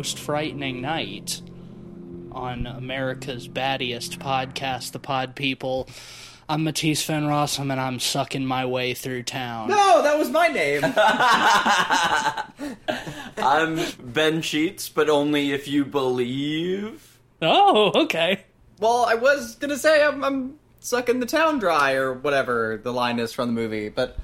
for a most frightening night on America's battiest podcast, The Pod People. I'm Matisse Van Rossum, and I'm sucking my way through town. No, that was my name. I'm Ben Sheets, but only if you believe. Oh, okay. well, I was gonna say I'm, I'm sucking the town dry or whatever the line is from the movie, but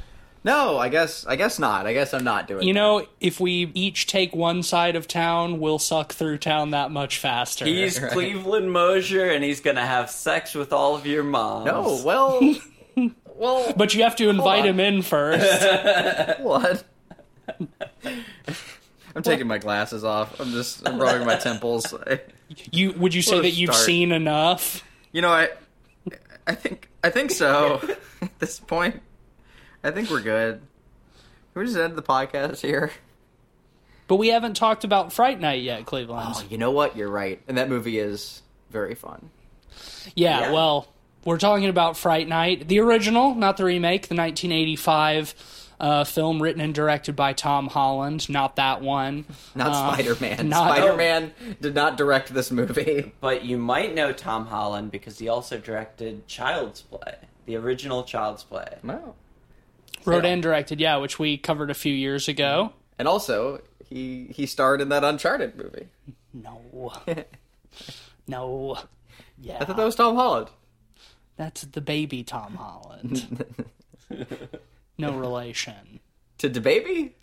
no, I guess I guess not. I guess I'm not doing. You that. know, if we each take one side of town, we'll suck through town that much faster. He's Right. Cleveland Mosier, and he's gonna have sex with all of your moms. No, well, well, but you have to invite him in first. what? I'm taking my glasses off. I'm just I'm rubbing my temples. You would you say What a that you've start. seen enough? You know, I, I think I think so. At this point, I think we're good. Can we just end the podcast here? But we haven't talked about Fright Night yet, Cleveland. Oh, you know what? You're right, and that movie is very fun. Yeah, Yeah. well, we're talking about Fright Night, the original, not the remake, the 1985 uh, film written and directed by Tom Holland, not that one. Not Uh, Spider Man. Spider Man did not direct this movie. But you might know Tom Holland because he also directed Child's Play, the original Child's Play. No. Wrote Yeah. and directed, yeah, which we covered a few years ago. And also, he he starred in that Uncharted movie. No. no. Yeah. I thought that was Tom Holland. That's the baby Tom Holland. no relation. To the baby?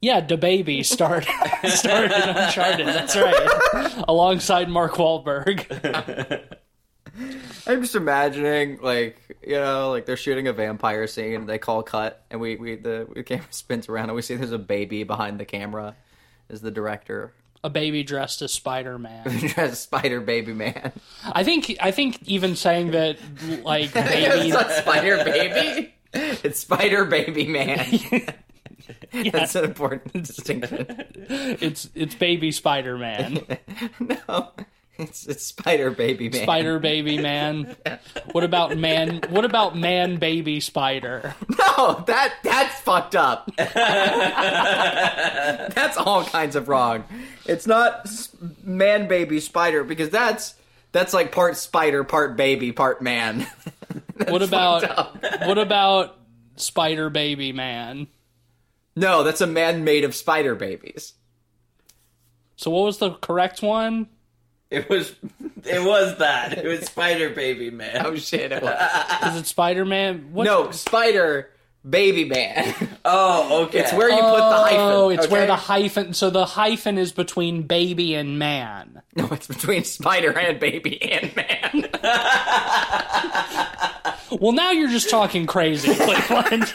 Yeah, the baby starred starred in Uncharted. That's right, alongside Mark Wahlberg. I'm just imagining, like, you know, like they're shooting a vampire scene, they call cut, and we, we the, the camera spins around, and we see there's a baby behind the camera. Is the director A baby dressed as Spider Man. as Spider Baby Man? I think I think even saying that like it's baby not Spider Baby. It's Spider Baby Man. That's an important distinction. it's it's baby Spider Man. no, it's it's Spider Baby Man. Spider baby man. What about man what about man baby spider? No, that that's fucked up. that's all kinds of wrong. It's not man baby spider because that's that's like part spider, part baby, part man. What about what about spider baby man? No, that's a man made of spider babies. So what was the correct one? It was, it was that. It was Spider Baby Man. Oh shit! It was. Is it Spider Man? no, spider baby man. Oh, okay. It's where you put the hyphen. Oh, it's where the hyphen. So the hyphen is between baby and man. no, it's between spider and baby and man. Well, now you're just talking crazy, Cleveland.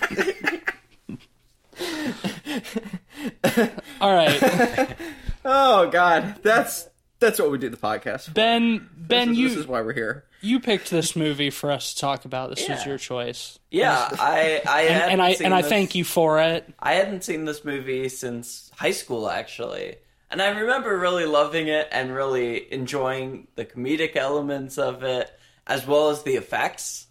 All right, oh god, that's that's what we do the podcast. for. Ben. Ben, this, is, you this is why we're here. you picked this movie for us to talk about. This was your choice, yeah, I, I and, and I and I this- thank you for it. I hadn't seen this movie since high school, actually. And I remember really loving it and really enjoying the comedic elements of it, as well as the effects.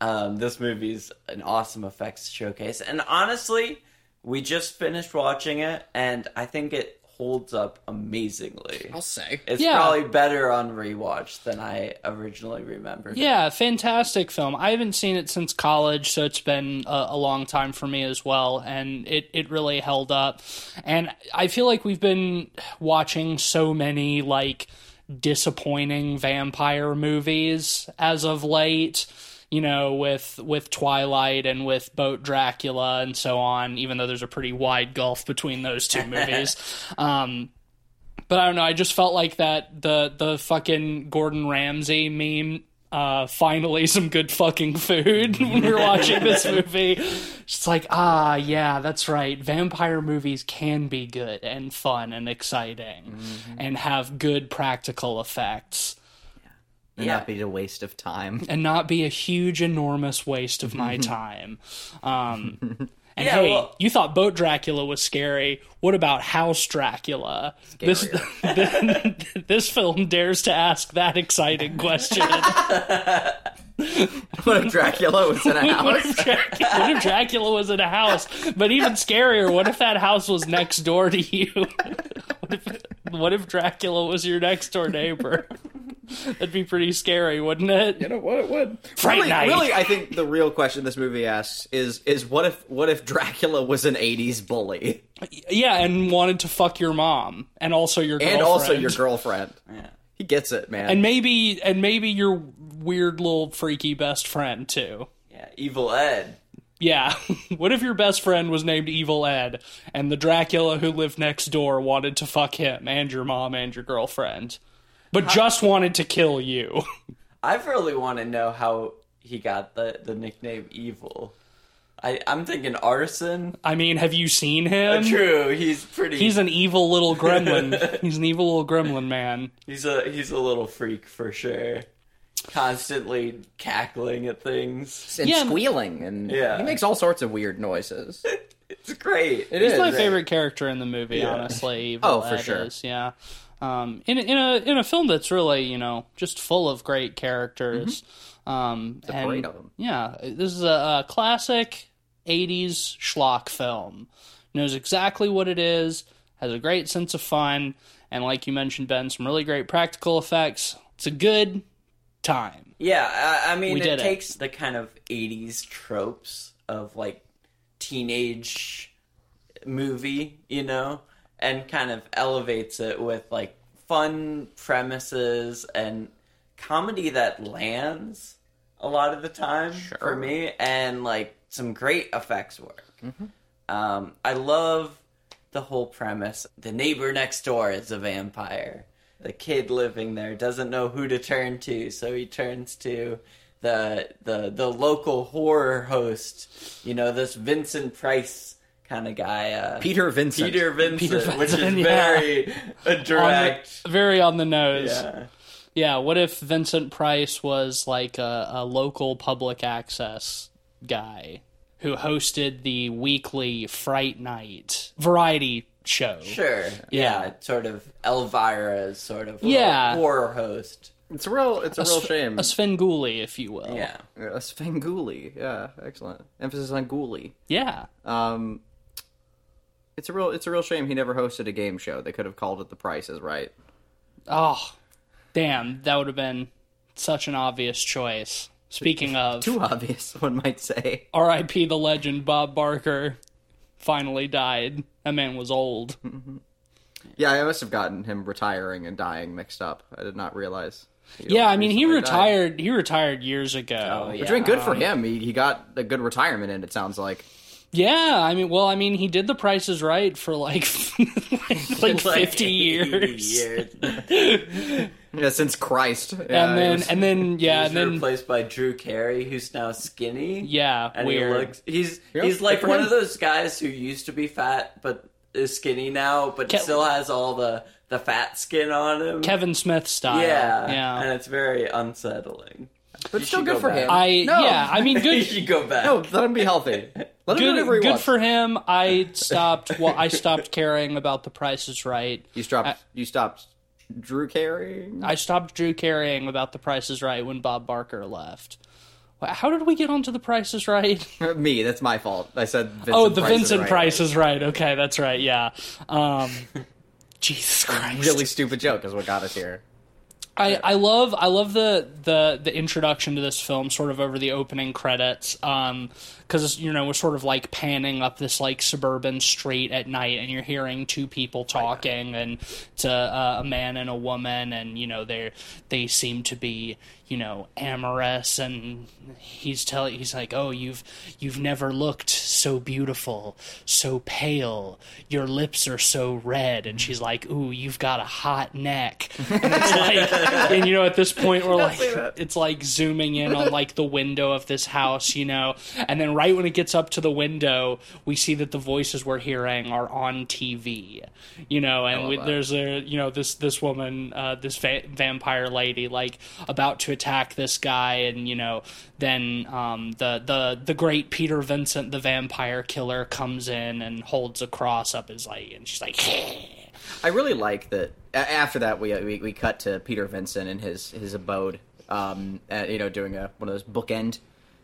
Um, this movie's an awesome effects showcase. And honestly, we just finished watching it, and I think it holds up amazingly. I'll say. It's Yeah. probably better on rewatch than I originally remembered. Yeah, fantastic film. I haven't seen it since college, so it's been a, a long time for me as well, and it, it really held up. And I feel like we've been watching so many like disappointing vampire movies as of late. You know, with with Twilight and with Boat Dracula and so on. Even though there's a pretty wide gulf between those two movies. Um, but I don't know. I just felt like that the the fucking Gordon Ramsay meme. Uh, finally, some good fucking food when We're watching this movie. It's like, ah, yeah, that's right. Vampire movies can be good and fun and exciting, and have good practical effects, And Yeah. not be a waste of time. and not be a huge, enormous waste of my time. Um, and Yeah, hey, well- you thought Boat Dracula was scary. What about House Dracula? This this film dares to ask that exciting question. What if Dracula was in a what, house? if Dracula, what if Dracula was in a house? But even scarier, what if that house was next door to you? what if what if Dracula was your next door neighbor? That'd be pretty scary, wouldn't it? You know what? It would. Fright really, Night. really, I think the real question this movie asks is is what if what if Dracula was an '80s bully Yeah, and wanted to fuck your mom and also your and girlfriend. also your girlfriend? Yeah. He gets it, man. and maybe and maybe your weird little freaky best friend too. Yeah, Evil Ed. Yeah. what if your best friend was named Evil Ed and the Dracula who lived next door wanted to fuck him and your mom and your girlfriend, but just wanted to kill you? I really want to know how he got the, the nickname Evil. I, I'm thinking arson. I mean, have you seen him? Uh, true, he's pretty. He's an evil little gremlin. He's an evil little gremlin man. he's a he's a little freak for sure. Constantly cackling at things. and Yeah. squealing, and Yeah. he makes all sorts of weird noises. It's great. It He's is. my favorite character in the movie, Yeah. honestly. Oh, evil Oh, for sure. is, yeah. Um, in in a in a film that's really you know just full of great characters. Um, a and, of 'em. Yeah, this is a, a classic '80s schlock film. Knows exactly what it is. Has a great sense of fun, and like you mentioned, Ben, some really great practical effects. It's a good time. Yeah, I, I mean, We it did it. takes the kind of 80s tropes of like teenage movie, you know, and kind of elevates it with like fun premises and comedy that lands a lot of the time for me, and like some great effects work. Um, I love the whole premise. The neighbor next door is a vampire. The kid living there doesn't know who to turn to, so he turns to the the the local horror host. You know, this Vincent Price kind of guy. Uh, Peter Vincent. Peter Vincent, Peter which is Vincent, yeah. very a On the- direct. very on the nose. yeah. Yeah, what if Vincent Price was like a, a local public access guy who hosted the weekly Fright Night variety show? Sure. Yeah. Yeah. Sort of Elvira's sort of Yeah. horror host. It's a real. It's a, real Sv- shame. A Svengoolie, if you will. Yeah. A Svengoolie. Yeah, excellent. Emphasis on ghoulie. Yeah. Um, it's a real. It's a real shame he never hosted a game show. They could have called it The Price is Right. Oh, damn, that would have been such an obvious choice. Speaking of, Too obvious, one might say. R.I.P. the legend Bob Barker finally died. That man was old. Mm-hmm. Yeah, I must have gotten him retiring and dying mixed up. I did not realize. Yeah, I mean, he recently died. retired. He retired years ago. Oh, yeah. Which I mean, good for um, him. He, he got a good retirement in. It sounds like. Yeah, I mean, well, I mean, he did the prices right for like like, like fifty 80 years, years. Yeah, since Christ. and then and then yeah, He's and then replaced by Drew Carey, who's now skinny. yeah, and weird. he looks. He's Yep, he's like one him. of those guys who used to be fat but is skinny now, but Ke- still has all the the fat skin on him. Kevin Smith style. yeah, yeah. and it's very unsettling. But you still good go for back. him. I no, yeah, I mean, you good. should go back. no, let him be healthy. Let him do whatever Good, he good wants. for him. I stopped. Well, I stopped caring about the prices right. You stopped. you stopped. Drew caring. I stopped Drew caring about the prices right when Bob Barker left. How did we get onto the prices right? Me. That's my fault. I said. Vincent oh, the Price is Vincent right. Price is right. Okay, that's right. Yeah. Um, Jesus Christ. Really stupid joke is what got us here. I, I love I love the, the the introduction to this film sort of over the opening credits um, because you know we're sort of like panning up this like suburban street at night and you're hearing two people talking and it's a, uh, a man and a woman and you know they they seem to be you know amorous and he's telling he's like oh you've you've never looked so beautiful so pale. Your lips are so red. And she's like ooh you've got a hot neck. And it's like and you know at this point we're like it's like zooming in on like the window of this house you know? And then right when it gets up to the window we see that the voices we're hearing are on tv you know and we, there's a you know this this woman uh, this va- vampire lady like about to attack this guy and you know then um, the the the great peter vincent the vampire killer comes in and holds a cross up his like and she's like I really like that. After that, we, we we cut to Peter Vincent in his his abode. Um, uh, you know, doing a one of those bookend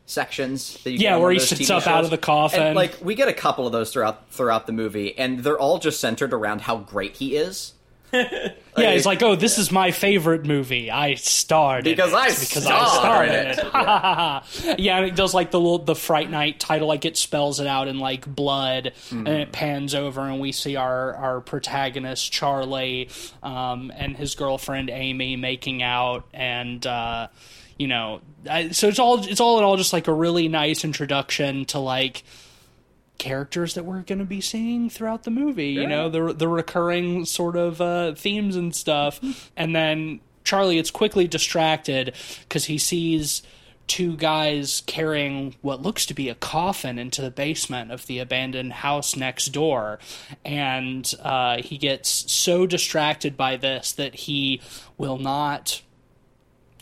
sections. That you Yeah, get where one he of those sits TV up out of the coffin. And, like we get a couple of those throughout throughout the movie, and they're all just centered around how great he is. yeah, he's like, "Oh, this is my favorite movie. I starred in Because it I because starred I starred in in it." it." yeah, and it does like the little the Fright Night title, like it spells it out in like blood, and it pans over, and we see our our protagonist Charlie um, and his girlfriend Amy making out, and uh, you know, I, so it's all it's all in all just like a really nice introduction to like characters that we're going to be seeing throughout the movie. You know, the the recurring sort of uh, themes and stuff. And then Charlie gets quickly distracted because he sees two guys carrying what looks to be a coffin into the basement of the abandoned house next door. And uh, he gets so distracted by this that he will not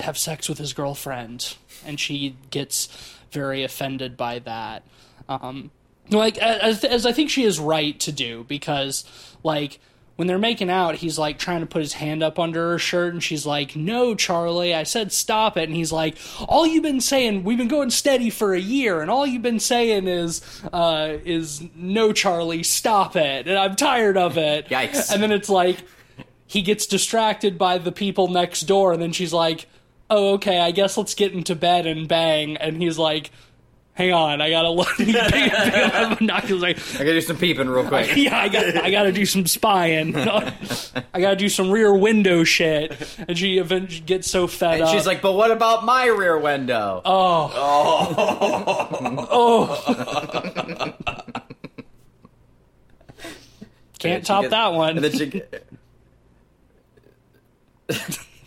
have sex with his girlfriend, and she gets very offended by that. Um, like as, as I think she is right to do because like when they're making out, he's like trying to put his hand up under her shirt, and she's like, "No, Charlie, I said stop it." And he's like, "All you've been saying, we've been going steady for a year, and all you've been saying is, uh, is no, Charlie, stop it, and I'm tired of it." Yikes. And then it's like he gets distracted by the people next door, and then she's like, "Oh, okay, I guess let's get into bed and bang." And he's like, "Hang on, I gotta look." pick, pick up binoculars, like, I gotta do some peeping real quick. yeah, I got I got to do some spying. I got to do some rear window shit. And she eventually gets so fed And up. she's like, "But what about my rear window?" Oh, oh, oh. "Can't top gets- that one."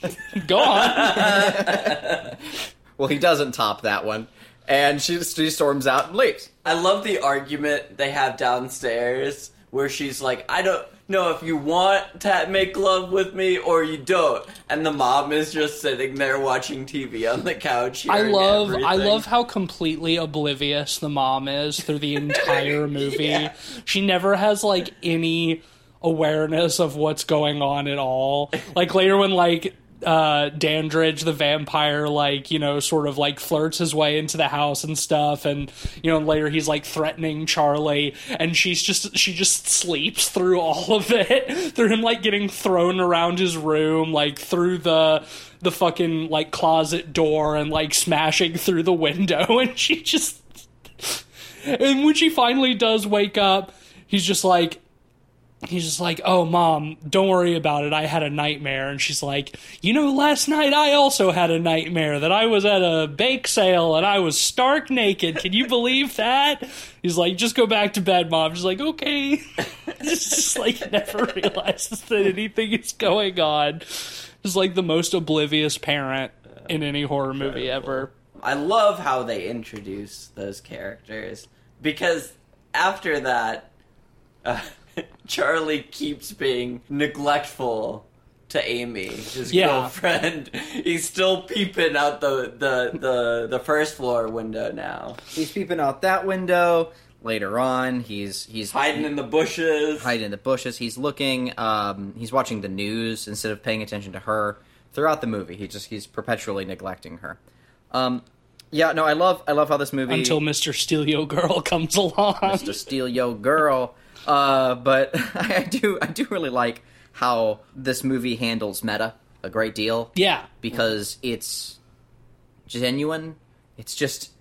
And Go on. well, he doesn't top that one, and she she storms out and leaves. I love the argument they have downstairs where she's like, I don't know if you want to make love with me or you don't. And the mom is just sitting there watching TV on the couch. I hearing love I love how completely oblivious the mom is through the entire movie. Yeah. She never has like any awareness of what's going on at all. Like later when like uh Dandridge the vampire like you know sort of like flirts his way into the house and stuff and you know later he's like threatening Charlie and she's just she just sleeps through all of it through him like getting thrown around his room like through the the fucking like closet door and like smashing through the window and she just and when she finally does wake up he's just like he's just like oh mom don't worry about it. I had a nightmare. And she's like you know last night i also had a nightmare that i was at a bake sale and i was stark naked. Can you believe that? He's like just go back to bed mom. She's like okay. It's just like never realizes that anything is going on. Just like the most oblivious parent in any horror movie ever. I love how they introduce those characters because after that, uh, Charlie keeps being neglectful to Amy, his Yeah. girlfriend. He's still peeping out the, the, the, the first floor window now, He's peeping out that window. Later on, he's he's hiding in the bushes. hiding in the bushes. He's looking. Um, he's watching the news instead of paying attention to her throughout the movie. He just he's perpetually neglecting her. Um, yeah, no, I love I love how this movie until mr steelio girl comes along Mr. Steal Yo Girl. Uh, but I do I do really like how this movie handles meta a great deal yeah because it's genuine. It's just,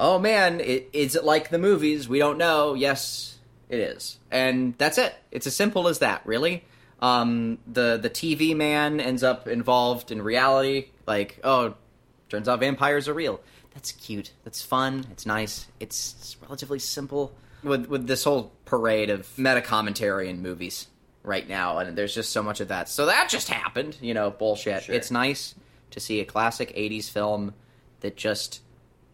oh man, it, is it like the movies? We don't know. Yes, it is, and that's it. It's as simple as that, really. Um, the the TV man ends up involved in reality. Like, oh, turns out vampires are real. That's cute. That's fun. It's nice. It's, it's relatively simple. With with this whole parade of meta commentary in movies right now, and there's just so much of that. So that just happened, you know, bullshit. Sure. It's nice to see a classic '80s film that just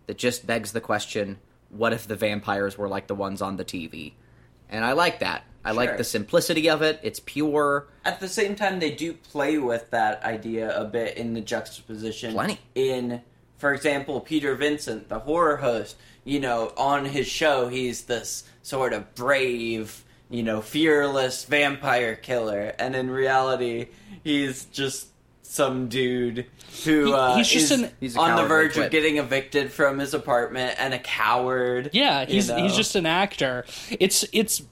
that just begs the question: What if the vampires were like the ones on the TV? And I like that. I like the simplicity of it. It's pure. At the same time, they do play with that idea a bit in the juxtaposition. Plenty. In, for example, Peter Vincent, the horror host, you know, on his show, he's this sort of brave, you know, fearless vampire killer. And in reality, he's just some dude who He- uh, he's just is an- He's on the verge of getting evicted from his apartment and a coward. Yeah, you he's know? he's just an actor. It's it's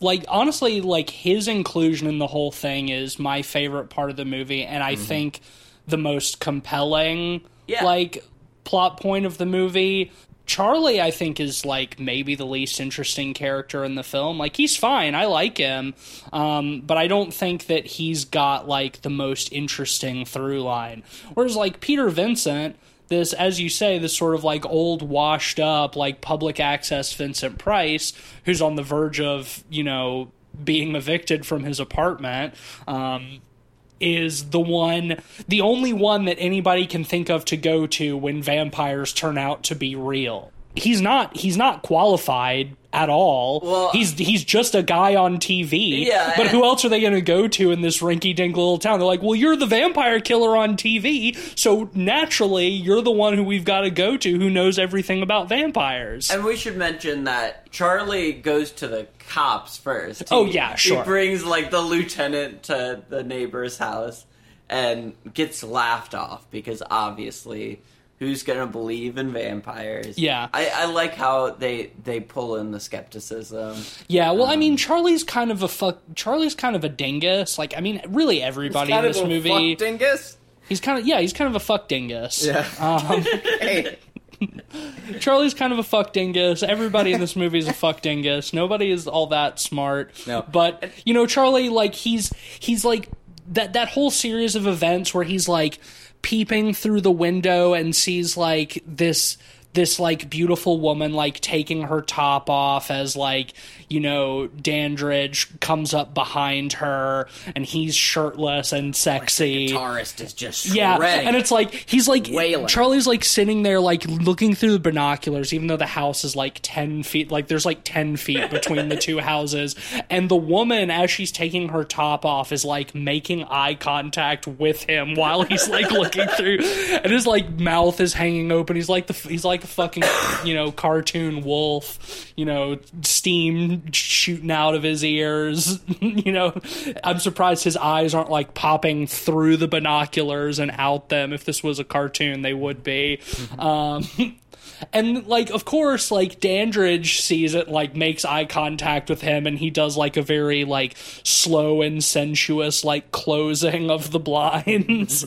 like honestly like his inclusion in the whole thing is my favorite part of the movie and i think the most compelling Yeah. like plot point of the movie charlie i think is like maybe the least interesting character in the film. Like he's fine. I like him. Um, but i don't think that he's got like the most interesting through line. Whereas like peter vincent this, as you say, this sort of like old, washed up, like public access Vincent Price, who's on the verge of, you know, being evicted from his apartment, um, is the one, the only one that anybody can think of to go to when vampires turn out to be real. He's not. He's not qualified at all. Well- he's he's just a guy on TV. Yeah, But who else are they going to go to in this rinky-dink little town? They're like, well, you're the vampire killer on TV, so naturally you're the one who we've got to go to who knows everything about vampires. And we should mention that Charlie goes to the cops first. He- Oh, yeah, sure. He brings like the lieutenant to the neighbor's house and gets laughed off because obviously who's gonna believe in vampires? Yeah. I, I like how they they pull in the skepticism. yeah, well, I Um, mean, Charlie's kind of a fuck. Charlie's kind of a dingus. Like, I mean, really, everybody in Kind of this a movie, fuck dingus. he's kind of yeah, he's kind of a fuck dingus. Yeah. Um, hey, Charlie's kind of a fuck dingus. Everybody in this movie is a fuck dingus. Nobody is all that smart. No. But you know, Charlie, like he's he's like that that whole series of events where he's like peeping through the window and sees like this this like beautiful woman like taking her top off as like you know Dandridge comes up behind her and he's shirtless and sexy. guitarist is just Yeah, and it's like he's like Wailing. Charlie's like sitting there like looking through the binoculars, even though the house is like ten feet. Like there's like ten feet between the two houses, and the woman as she's taking her top off is like making eye contact with him while he's like looking through, and his like mouth is hanging open. He's like the he's like a fucking you know cartoon wolf, you know steam shooting out of his ears. you know, I'm surprised his eyes aren't like popping through the binoculars and out them. If this was a cartoon, they would be. Um, and like, of course, like Dandridge sees it, like makes eye contact with him, and he does like a very like slow and sensuous like closing of the blinds.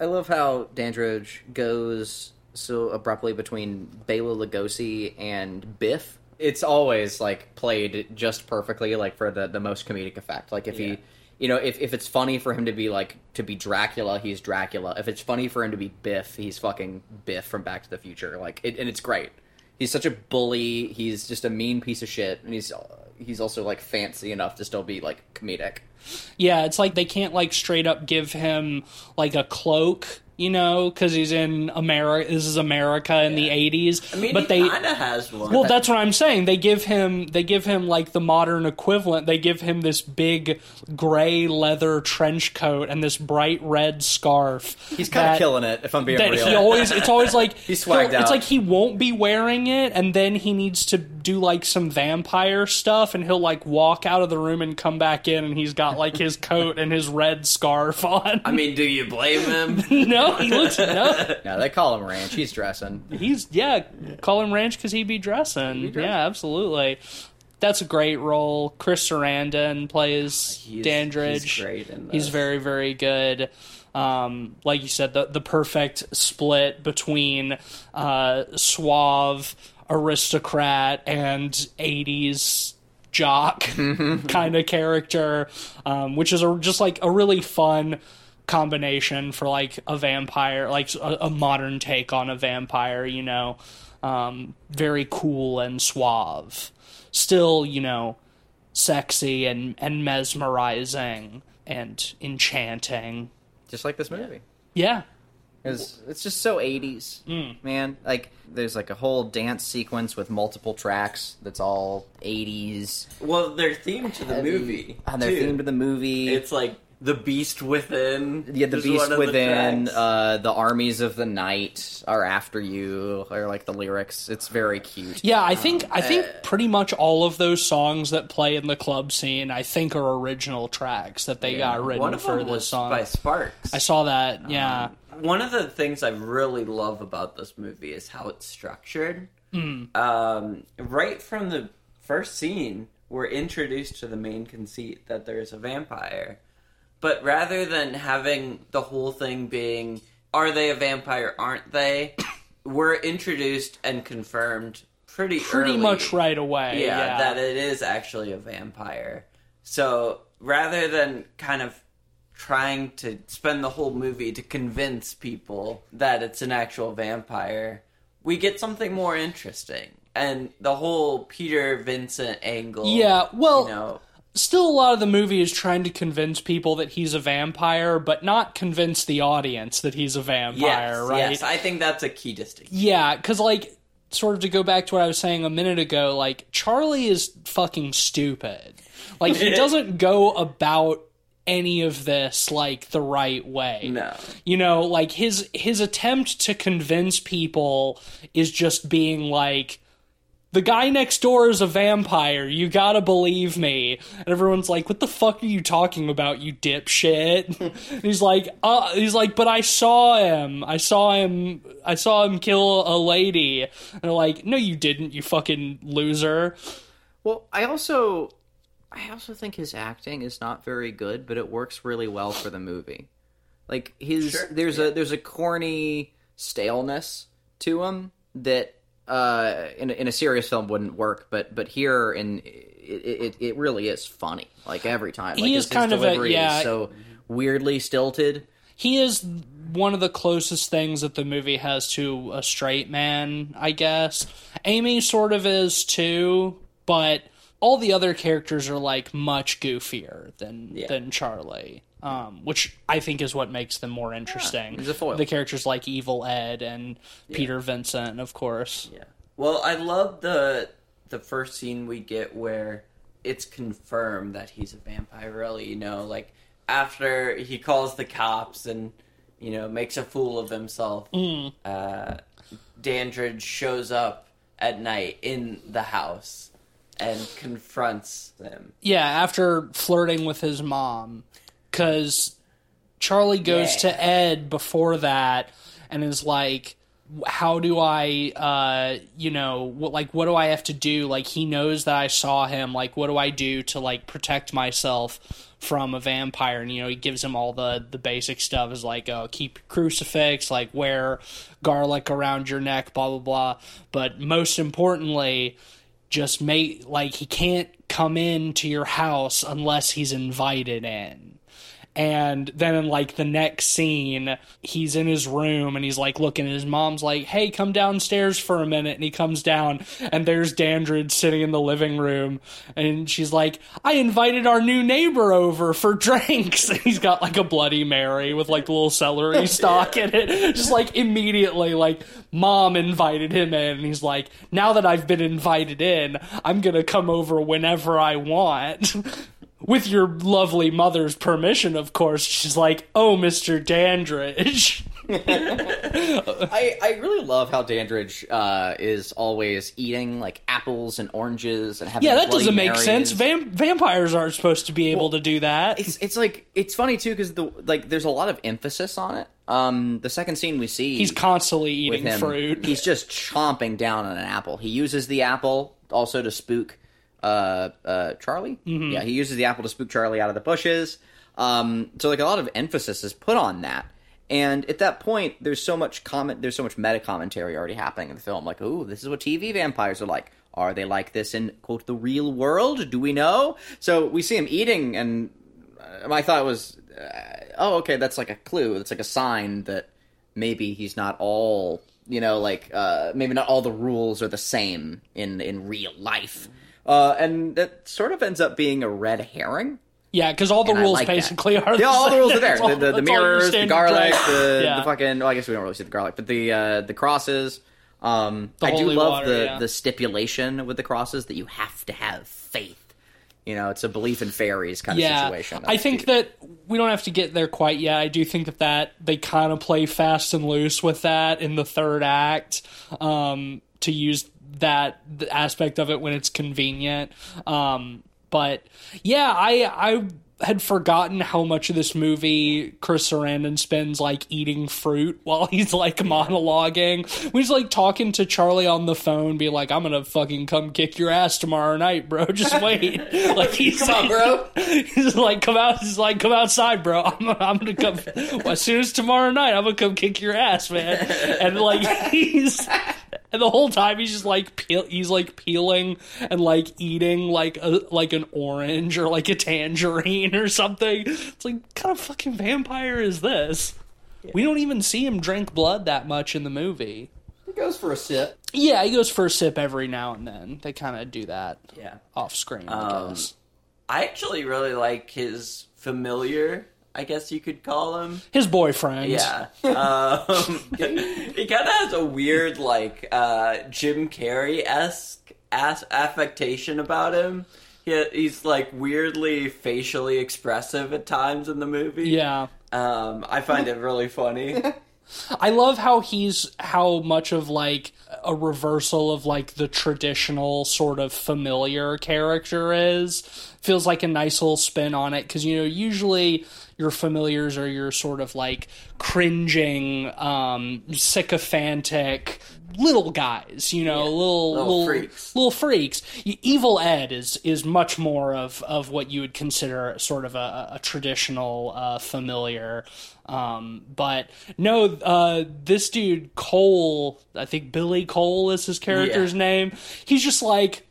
I love how Dandridge goes so abruptly between Bela Lugosi and Biff. It's always like played just perfectly, like for the the most comedic effect. Like if Yeah. he, you know, if if it's funny for him to be like to be Dracula, he's Dracula. If it's funny for him to be Biff, he's fucking Biff from Back to the Future. Like, it, and it's great. He's such a bully. He's just a mean piece of shit, and he's he's also like fancy enough to still be like comedic. Yeah, it's like they can't like straight up give him like a cloak, you know, because he's in America. This is America in the '80s. I mean, but he they kind of has one. well, that's what I'm saying. They give him they give him like the modern equivalent. They give him this big gray leather trench coat and this bright red scarf. He's kind of killing it, if I'm being that real. he always it's always like He's swagged he'll- It's like he won't be wearing it, and then he needs to do like some vampire stuff, and he'll like walk out of the room and come back in, and he's got like his coat and his red scarf on. I mean, do you blame him? no, he looks no. no, they call him Ranch. He's dressing. He's yeah, call him Ranch because he'd be dressing. Yeah, absolutely. That's a great role. Chris Sarandon plays He's- Dandridge. he's great in He's very, very good. Um, like you said, the the perfect split between uh, suave aristocrat and '80s jock kind of character, um, which is a, just like a really fun combination for like a vampire, like a, a modern take on a vampire. You know, um, very cool and suave. Still, you know, sexy and and mesmerizing and enchanting. Just like this movie. Yeah. It's, it's just so 80s, Mm. man. Like, there's like a whole dance sequence with multiple tracks that's all 80s. well, they're themed to the movie. And they're too. themed to the movie. It's like the Beast Within. yeah, the beast one of the within, uh, the armies of the night are after you, or like the lyrics. It's very cute. Yeah, I think I think uh, pretty much all of those songs that play in the club scene, I think are original tracks that they got written one of for them this was song. by Sparks. I saw that. Yeah. One of the things I really love about this movie is how it's structured. Hmm. Um, right from the first scene, we're introduced to the main conceit that there's a vampire. But rather than having the whole thing being, are they a vampire, aren't they? we're introduced and confirmed pretty Pretty early, much right away. yeah, Yeah. that it is actually a vampire. So rather than kind of trying to spend the whole movie to convince people that it's an actual vampire, we get something more interesting. And the whole Peter Vincent angle. Yeah, well, you know, still a lot of the movie is trying to convince people that he's a vampire, but not convince the audience that he's a vampire, yes, right? yes, I think that's a key distinction. Yeah, because like, sort of to go back to what I was saying a minute ago, like Charlie is fucking stupid. Like he doesn't go about any of this like the right way. No. You know, like his his attempt to convince people is just being like the guy next door is a vampire. You gotta believe me. And everyone's like, "What the fuck are you talking about, you dipshit?" and he's like, "Uh," he's like, "But I saw him. I saw him. I saw him kill a lady." And they're like, "No, you didn't. You fucking loser." Well, I also I also think his acting is not very good, but it works really well for the movie. Like his Sure, there's a there's a corny staleness to him that uh, in a, in a serious film wouldn't work, but but here in it, it, it really is funny. Like every time, like He his, is kind his of a- yeah. is so weirdly stilted. He is one of the closest things that the movie has to a straight man, I guess. Amy sort of is too, but all the other characters are like much goofier than Yeah. than Charlie. Um, which I think is what makes them more interesting. he's a foil. The characters like Evil Ed and Peter Vincent, of course. Yeah. Well, I love the the first scene we get where it's confirmed that he's a vampire. Really, you know, like after he calls the cops and you know makes a fool of himself. Uh, Dandridge shows up at night in the house and confronts them. Yeah, after flirting with his mom, because Charlie goes Yeah. to Ed before that and is like, "How do I, uh, you know, what, like, what do I have to do? Like, he knows that I saw him. Like, what do I do to like protect myself from a vampire?" And you know, he gives him all the the basic stuff. Is like, "Oh, keep your crucifix. Like, wear garlic around your neck. Blah blah blah." But most importantly just make like he can't come into your house unless he's invited in. And then in like the next scene, he's in his room and he's like looking at his mom's like, "Hey, come downstairs for a minute." And he comes down and there's Dandridge sitting in the living room and she's like, "I invited our new neighbor over for drinks." And he's got like a bloody mary with like a little celery stalk in it. Just like immediately like mom invited him in and he's like, "Now that I've been invited in, I'm going to come over whenever I want." with your lovely mother's permission, of course. She's like, "Oh, Mister Dandridge." I, I really love how Dandridge uh, is always eating like apples and oranges and having yeah, that doesn't make Marys. sense. Vam- vampires aren't supposed to be able to do that. it's it's like it's funny too because the like there's a lot of emphasis on it. Um, the second scene we see He's constantly eating him, fruit. he's just chomping down on an apple. He uses the apple also to spook uh, uh, Charlie. Mm-hmm. Yeah, he uses the apple to spook Charlie out of the bushes. Um, so like a lot of emphasis is put on that. And at that point, there's so much comment, there's so much meta commentary already happening in the film. Like, oh, this is what TV vampires are like. Are they like this in quote the real world? Do we know? So we see him eating, and my thought was, uh, oh, okay, that's like a clue. That's like a sign that maybe he's not all, you know, like uh, maybe not all the rules are the same in in real life. Uh, and that sort of ends up being a red herring. yeah, because all the And rules like that. basically are. Yeah, all the rules are there. All- The, the, the that's all your mirrors, the garlic, the, Yeah. the fucking. Well, I guess we don't really see the garlic, but the uh, the crosses. Um, I do love water, the yeah. the stipulation with the crosses that you have to have faith. You know, it's a belief in fairies kind of situation. I think that we don't have to get there quite yet. I do think that that they kind of play fast and loose with that in the third act um, to use that aspect of it when it's convenient. Um, but yeah, I I had forgotten how much of this movie Chris Sarandon spends like eating fruit while he's like monologuing. When he's like talking to Charlie on the phone, be like, "I'm gonna fucking come kick your ass tomorrow night, bro. Just wait." like he's Come on, bro. He's like, "Come out." He's like, "Come outside, bro. I'm, I'm gonna come as soon as tomorrow night. I'm gonna come kick your ass, man." And like he's. And the whole time he's just like peel, he's like peeling and like eating like a like an orange or like a tangerine or something. It's like what kind of fucking vampire is this? We don't even see him drink blood that much in the movie. He goes for a sip. Yeah, he goes for a sip every now and then. They kind of do that Yeah. off screen, I Um, guess. I actually really like his familiar, I guess you could call him. His boyfriend. Yeah. Um, he kind of has a weird, like, uh, Jim Carrey esque affectation about him. He, he's, like, weirdly facially expressive at times in the movie. Yeah. Um, I find it really funny. I love how he's how much of like a reversal of like the traditional sort of familiar character is. Feels like a nice little spin on it because you know usually your familiars are your sort of like cringing, um, sycophantic little guys, you know, little little little freaks. little freaks. Evil Ed is is much more of of what you would consider sort of a, a traditional uh, familiar. Um, but no, uh, this dude Cole, I think Billy Cole is his character's Yeah. name. He's just like,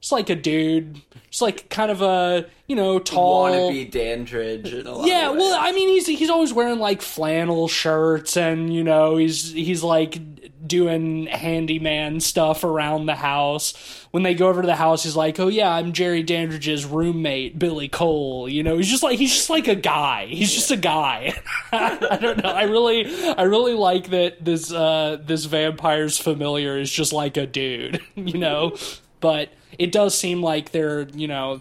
just like a dude, just like kind of a you know tall, Wannabe Dandridge in a lot yeah, well. I mean, he's he's always wearing like flannel shirts, and you know, he's he's like doing handyman stuff around the house. When they go over to the house, he's like, "Oh yeah, I'm Jerry Dandridge's roommate, Billy Cole." You know, he's just like he's just like a guy. He's just a guy. I don't know. I really, I really like that this uh this vampire's familiar is just like a dude. You know, but it does seem like they're you know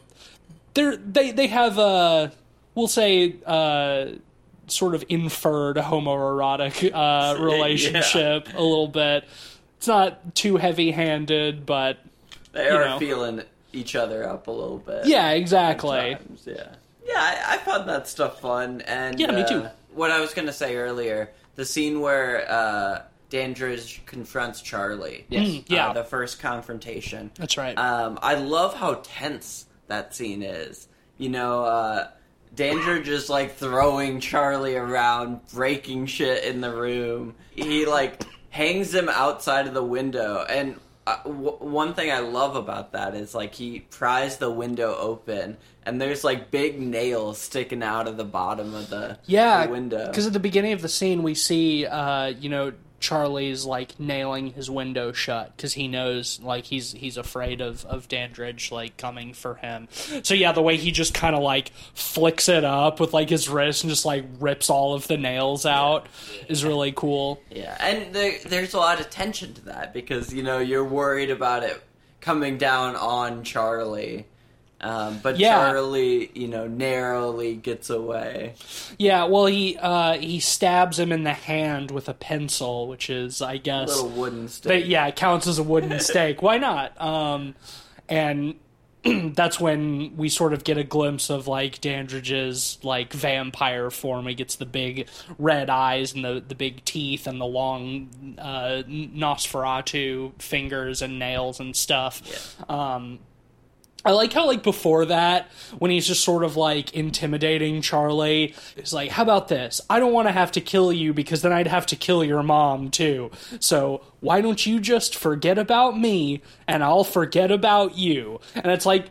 they're they they have a we'll say uh sort of inferred homoerotic uh relationship a little bit it's not too heavy handed but They are know. feeling each other up a little bit. yeah exactly times, yeah. Yeah, I, I found that stuff fun. And Yeah, me uh, too. What I was gonna say earlier, the scene where uh, Dandridge confronts Charlie. Yes. Mm, yeah. Uh, the first confrontation. that's right Um, I love how tense that scene is. You know, uh, Dandridge is like throwing Charlie around, breaking shit in the room. He like hangs him outside of the window, and uh, w- one thing I love about that is like he pries the window open, and there's like big nails sticking out of the bottom of the, yeah the window. because at the beginning of the scene we see uh you know charlie's like nailing his window shut because he knows like he's he's afraid of of dandridge like coming for him. So yeah the way he just kind of like flicks it up with like his wrist and just like rips all of the nails out is really cool. Yeah, and there, there's a lot of tension to that because you know you're worried about it coming down on Charlie, um, but Yeah. Charlie, you know, narrowly gets away. Yeah, well, he uh, he stabs him in the hand with a pencil, which is, I guess, a Little wooden stake. yeah, it counts as a wooden stake. Why not? Um, and that's when we sort of get a glimpse of like Dandridge's like vampire form. He gets the big red eyes and the the big teeth and the long uh, Nosferatu fingers and nails and stuff. Um, I like how like before that when he's just sort of like intimidating Charlie, he's like, "How about this? I don't want to have to kill you because then I'd have to kill your mom too. So why don't you just forget about me and I'll forget about you?" And it's like,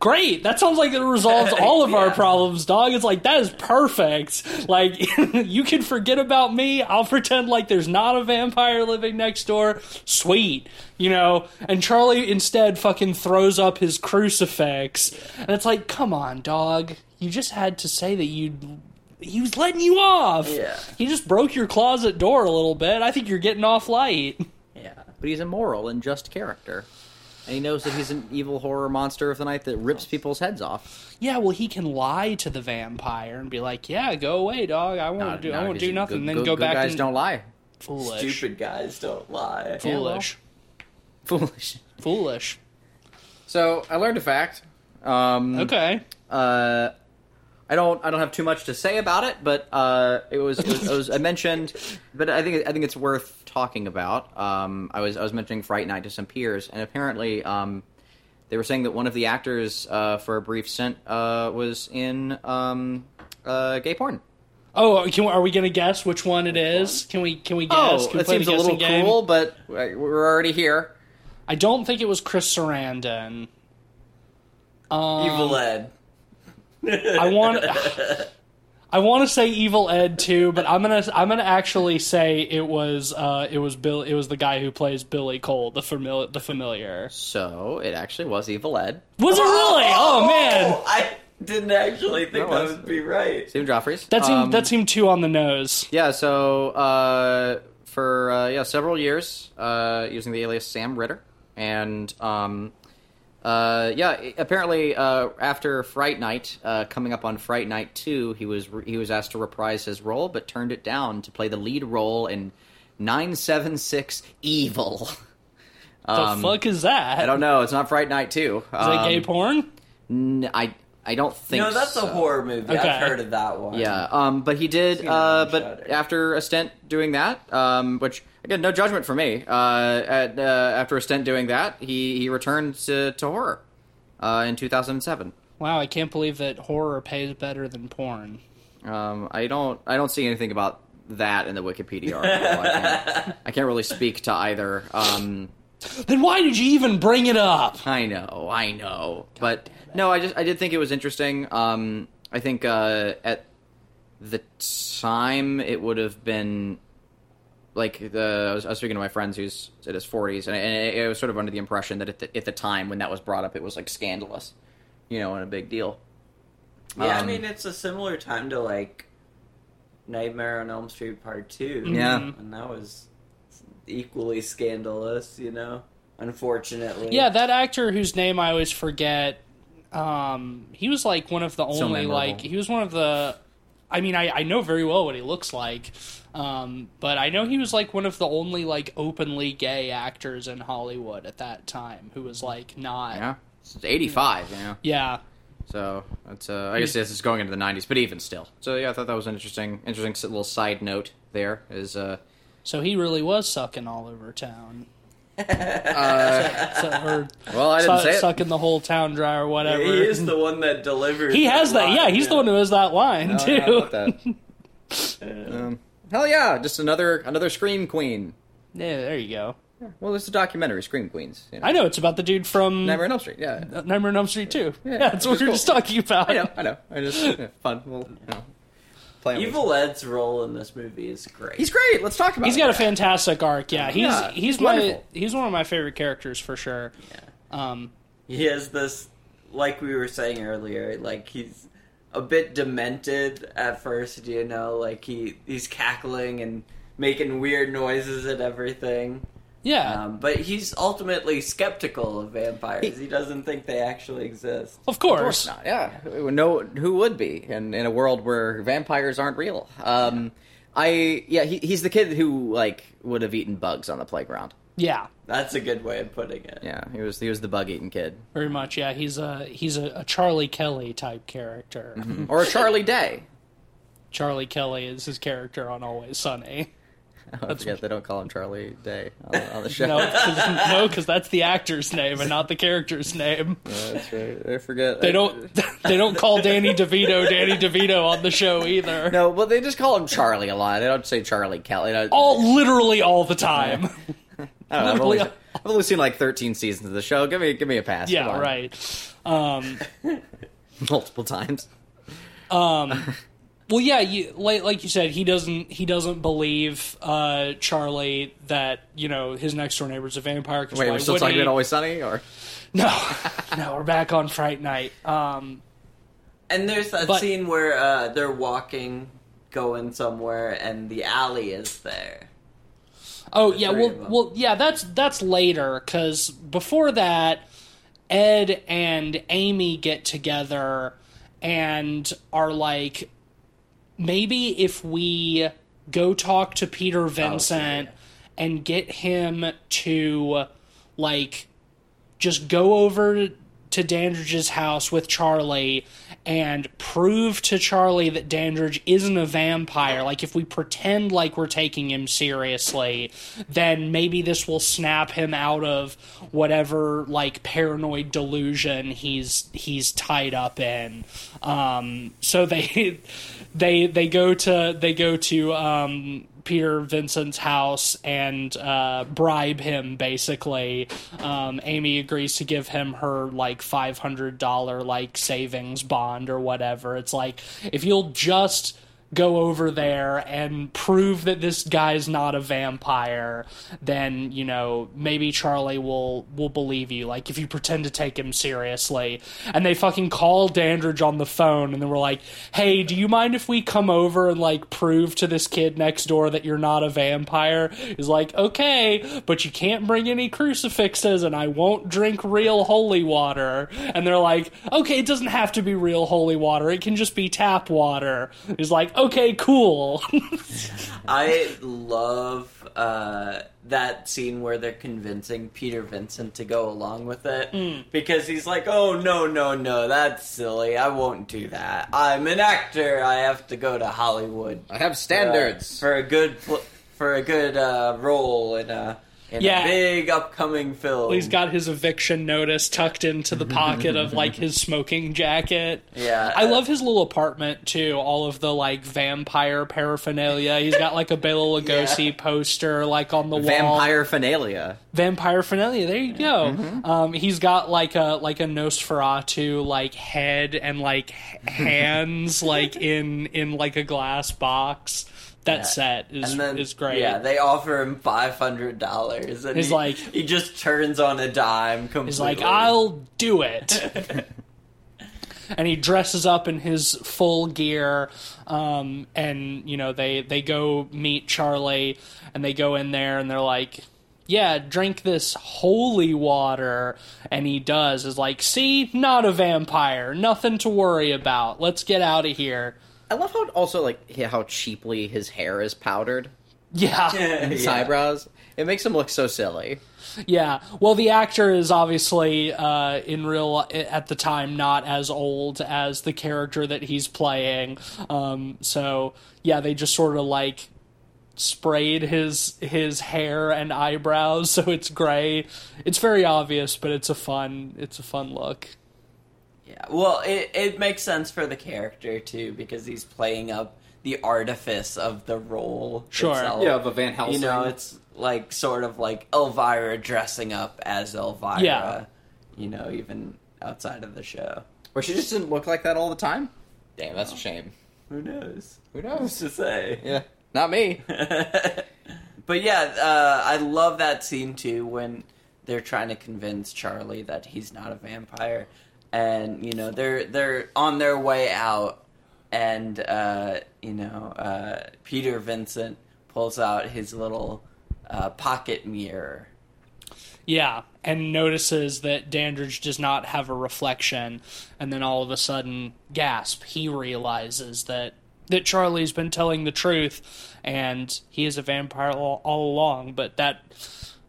great. That sounds like it resolves all of our problems, dog. It's like that is perfect. Like you can forget about me. I'll pretend like there's not a vampire living next door. Sweet. You know, and Charlie instead fucking throws up his crucifix. And it's like, "Come on, dog. You just had to say that you he was letting you off. Yeah. He just broke your closet door a little bit. I think you're getting off light." Yeah, But he's a moral and just character. And he knows that he's an evil horror monster of the night that rips people's heads off. Yeah, well, he can lie to the vampire and be like, "Yeah, go away, dog. I won't Nah, do. nah, I won't 'cause do nothing." good- then good- go good back guys and don't lie. foolish, stupid guys don't lie. Yeah, well. foolish, Foolish. foolish. So I learned a fact. Um, Okay. Uh, I don't I don't have too much to say about it, but uh, it was it was, it was I mentioned, but I think I think it's worth talking about. Um, I was I was mentioning Fright Night to some peers, and apparently um, they were saying that one of the actors uh, for a brief stint uh, was in um, uh, gay porn. Oh, can, are we gonna guess which one it is? Can we can we guess? Oh, Can we that play seems a little guessing game? cool, but we're already here. I don't think it was Chris Sarandon. Um, Evil Ed. I want. I want to say Evil Ed too, but I'm gonna I'm gonna actually say it was uh it was Bill it was the guy who plays Billy Cole the familiar the familiar. So it actually was Evil Ed. Was it really? Oh man, I didn't actually think That that was- would be right. Stephen Geoffreys. that seemed Um, that seemed too on the nose. Yeah, so uh, for uh, yeah several years uh, using the alias Sam Ritter, and um, uh, yeah, apparently uh, after Fright Night, uh, coming up on Fright Night two, he was he was asked to reprise his role, but turned it down to play the lead role in nine seven six Evil. The Um, fuck is that? I don't know. It's not Fright Night two. Is that gay porn? N- I I don't think. no, that's so. a horror movie. Okay. I've heard of that one. Yeah, um, but he did. Uh, but after a stint doing that, um, which again, no judgment for me. Uh, at, uh, after a stint doing that, he he returned to, to horror uh, in 2007. Wow, I can't believe that horror pays better than porn. Um, I don't I don't see anything about that in the Wikipedia article. I, can't, I can't really speak to either. Um, Then why did you even bring it up? I know, I know, but no, I just I did think it was interesting. Um, I think uh, at the time it would have been like the I was, I was speaking to my friends who's in his forties, and, I- and it, it was sort of under the impression that at the, at the time when that was brought up, it was like scandalous, you know, and a big deal. Yeah, I Um, mean it's a similar time to like Nightmare on Elm Street Part Two. Yeah. Mhm. and that was equally scandalous. You know, unfortunately. Yeah, that actor whose name I always forget. Um, he was like one of the only memorable. like he was one of the. I mean, I, I know very well what he looks like, um, but I know he was like one of the only like openly gay actors in Hollywood at that time who was like not. Yeah, it's eighty five, you know. Yeah. So that's uh, I guess this is going into the nineties, but even still. So yeah, I thought that was an interesting, interesting little side note. There is uh, So he really was sucking all over town. uh So, or well, I didn't su- say it. sucking the whole town dry or whatever. he is the one that delivers. He has that. line, Yeah, he's the one who has that line Oh, too. yeah, how that? um, hell yeah, just another another scream queen. Yeah, there you go. Well, it's a documentary, Scream Queens. You know. I know it's about the dude from Nightmare on Elm Street. Yeah, Nightmare on Elm Street too. Yeah, Yeah, that's what which we is were just talking about. I know, I know. I just yeah, fun. We'll, you know, play Evil Ed's role in this movie is great. He's great. Let's talk about. He's it. got a fantastic arc. Yeah, he's Yeah, he's he's my wonderful. he's one of my favorite characters for sure. Yeah. Um, he has this like we were saying earlier like he's a bit demented at first you know like he he's cackling and making weird noises and everything yeah, um, but he's ultimately skeptical of vampires He- he doesn't think they actually exist of course. Of course. course not. Yeah, no. Who would be in in a world where vampires aren't real? Um, I yeah, he, he's the kid who like would have eaten bugs on the playground. Yeah, that's a good way of putting it Yeah, he was he was the bug eating kid, very much. Yeah, he's a he's a, a Charlie Kelly type character. Mm-hmm. or a Charlie Day. Charlie Kelly is his character on Always Sunny. I forget they don't call him Charlie Day on, on the show. No, cause, no, that's the actor's name and not the character's name. Yeah, that's right. I forget. They don't they don't call Danny DeVito Danny DeVito on the show either. No, well, they just call him Charlie a lot. They don't say Charlie Kelly. All literally all the time. I don't know, I've, only, I've only seen like 13 seasons of the show. Give me, give me a pass. Yeah, right. Um, Multiple times. um, well, yeah, you, like like you said, he doesn't he doesn't believe uh, Charlie that you know his next door neighbor's a vampire. 'cause Wait, why we're still talking he? about Always Sunny, or No, no, we're back on Fright Night. Um, and there's that But- scene where uh, they're walking going somewhere and the alley is there Oh yeah, well, well, yeah. That's that's later because before that, Ed and Amy get together and are like, maybe if we go talk to Peter Vincent and get him to like just go over to Dandridge's house with Charlie and prove to Charlie that Dandridge isn't a vampire, like if we pretend like we're taking him seriously, then maybe this will snap him out of whatever like paranoid delusion he's he's tied up in. Um, so they they they go to they go to um, Peter Vincent's house and uh, bribe him. Basically, um, Amy agrees to give him her like five hundred dollar like savings bond or whatever. It's like if you'll just go over there and prove that this guy's not a vampire, then you know maybe Charlie will will believe you. Like if you pretend to take him seriously, and they fucking call Dandridge on the phone, and then we're like, "Hey, do you mind if we come over and like prove to this kid next door that you're not a vampire?" He's like, "Okay, but you can't bring any crucifixes, and I won't drink real holy water." And they're like, "Okay, it doesn't have to be real holy water; it can just be tap water." He's like, "Okay, cool." I love uh, that scene where they're convincing Peter Vincent to go along with it Hmm. because he's like, "Oh no, no, no, that's silly. I won't do that. I'm an actor. I have to go to Hollywood I have uh, standards. for a good pl- for a good uh, role in a in Yeah. a big upcoming film." He's got his eviction notice tucked into the pocket of like his smoking jacket. yeah. I love his little apartment too. All of the like vampire paraphernalia. He's got like a Bela Lugosi Yeah. poster like on the wall. Vampire finalia. Vampire finalia. There you go. Um, he's got like a like a Nosferatu like head and like hands like in in like a glass box. That set is and then, is great. Yeah, they offer him five hundred dollars, and He's he, like- he just turns on a dime completely. He's like, I'll do it. and he dresses up in his full gear. Um, and, you know, they, they go meet Charlie and they go in there and they're like, yeah, drink this holy water. And he does. Is like, see, not a vampire. Nothing to worry about. Let's get out of here. I love how also like how cheaply his hair is powdered. Yeah. His Yeah. eyebrows. It makes him look so silly. Yeah. Well, the actor is obviously uh, in real at the time not as old as the character that he's playing. Um, so yeah, they just sort of like sprayed his his hair and eyebrows so it's gray. It's very obvious, but it's a fun it's a fun look. Yeah, well, it it makes sense for the character too because he's playing up the artifice of the role. Sure. itself. Yeah, the Van Helsing. You know, it's like sort of like Elvira dressing up as Elvira. Yeah. You know, even outside of the show. Or she just didn't look like that all the time. Damn, that's a shame. Who knows? Who Who's knows? to say? Yeah, not me. but yeah, uh, I love that scene too when they're trying to convince Charlie that he's not a vampire, and you know they're they're on their way out, and uh, you know uh, Peter Vincent pulls out his little uh, pocket mirror. Yeah, and notices that Dandridge does not have a reflection, and then all of a sudden, gasp! He realizes that that Charlie's been telling the truth, and he is a vampire all, all along. But that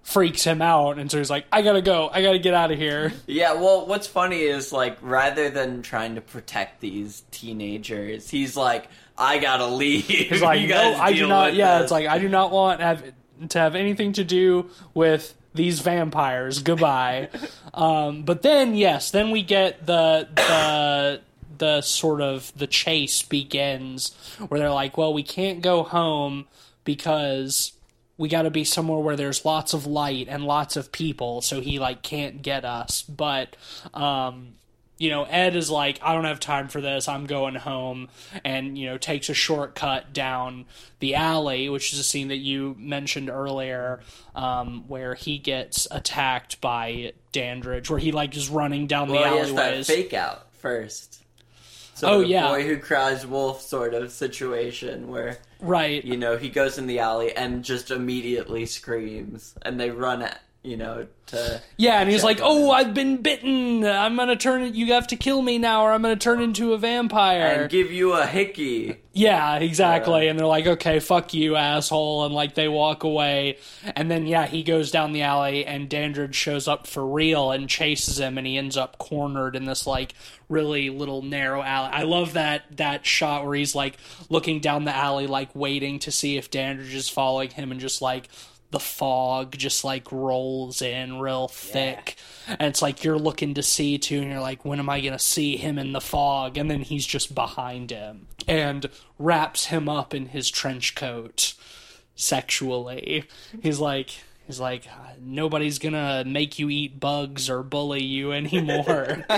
freaks him out, and so he's like, "I gotta go! I gotta get out of here!" Yeah, well, what's funny is like rather than trying to protect these teenagers, he's like, "I gotta leave." He's like, "No, I do not." Yeah, this." it's like I do not want to have to have anything to do with these vampires. Goodbye. um, but then, yes, then we get the the the sort of the chase begins where they're like, "Well, we can't go home because." We got to be somewhere where there's lots of light and lots of people, so he like can't get us. But um, you know, Ed is like, I don't have time for this. I'm going home, and you know, takes a shortcut down the alley, which is a scene that you mentioned earlier, um, where he gets attacked by Dandridge, where he like is running down the well, he has alleyways. fake out first. So Oh, the yeah. boy who cries wolf sort of situation where right. you know he goes in the alley and just immediately screams, and they run at you know, to Yeah, and he's like, "Oh. I've been bitten. I'm gonna turn. You have to kill me now, or I'm gonna turn into a vampire." and give you a hickey. Yeah, exactly. And they're like, okay, fuck you, asshole. And like, they walk away. And then, yeah, he goes down the alley and Dandridge shows up for real and chases him. And he ends up cornered in this like really little narrow alley. I love that, that shot where he's like looking down the alley, like waiting to see if Dandridge is following him and just like, the fog just like rolls in real thick. And it's like you're looking to see too and you're like when am i going to see him in the fog? And then he's just behind him and wraps him up in his trench coat sexually. He's like he's like nobody's gonna make you eat bugs or bully you anymore.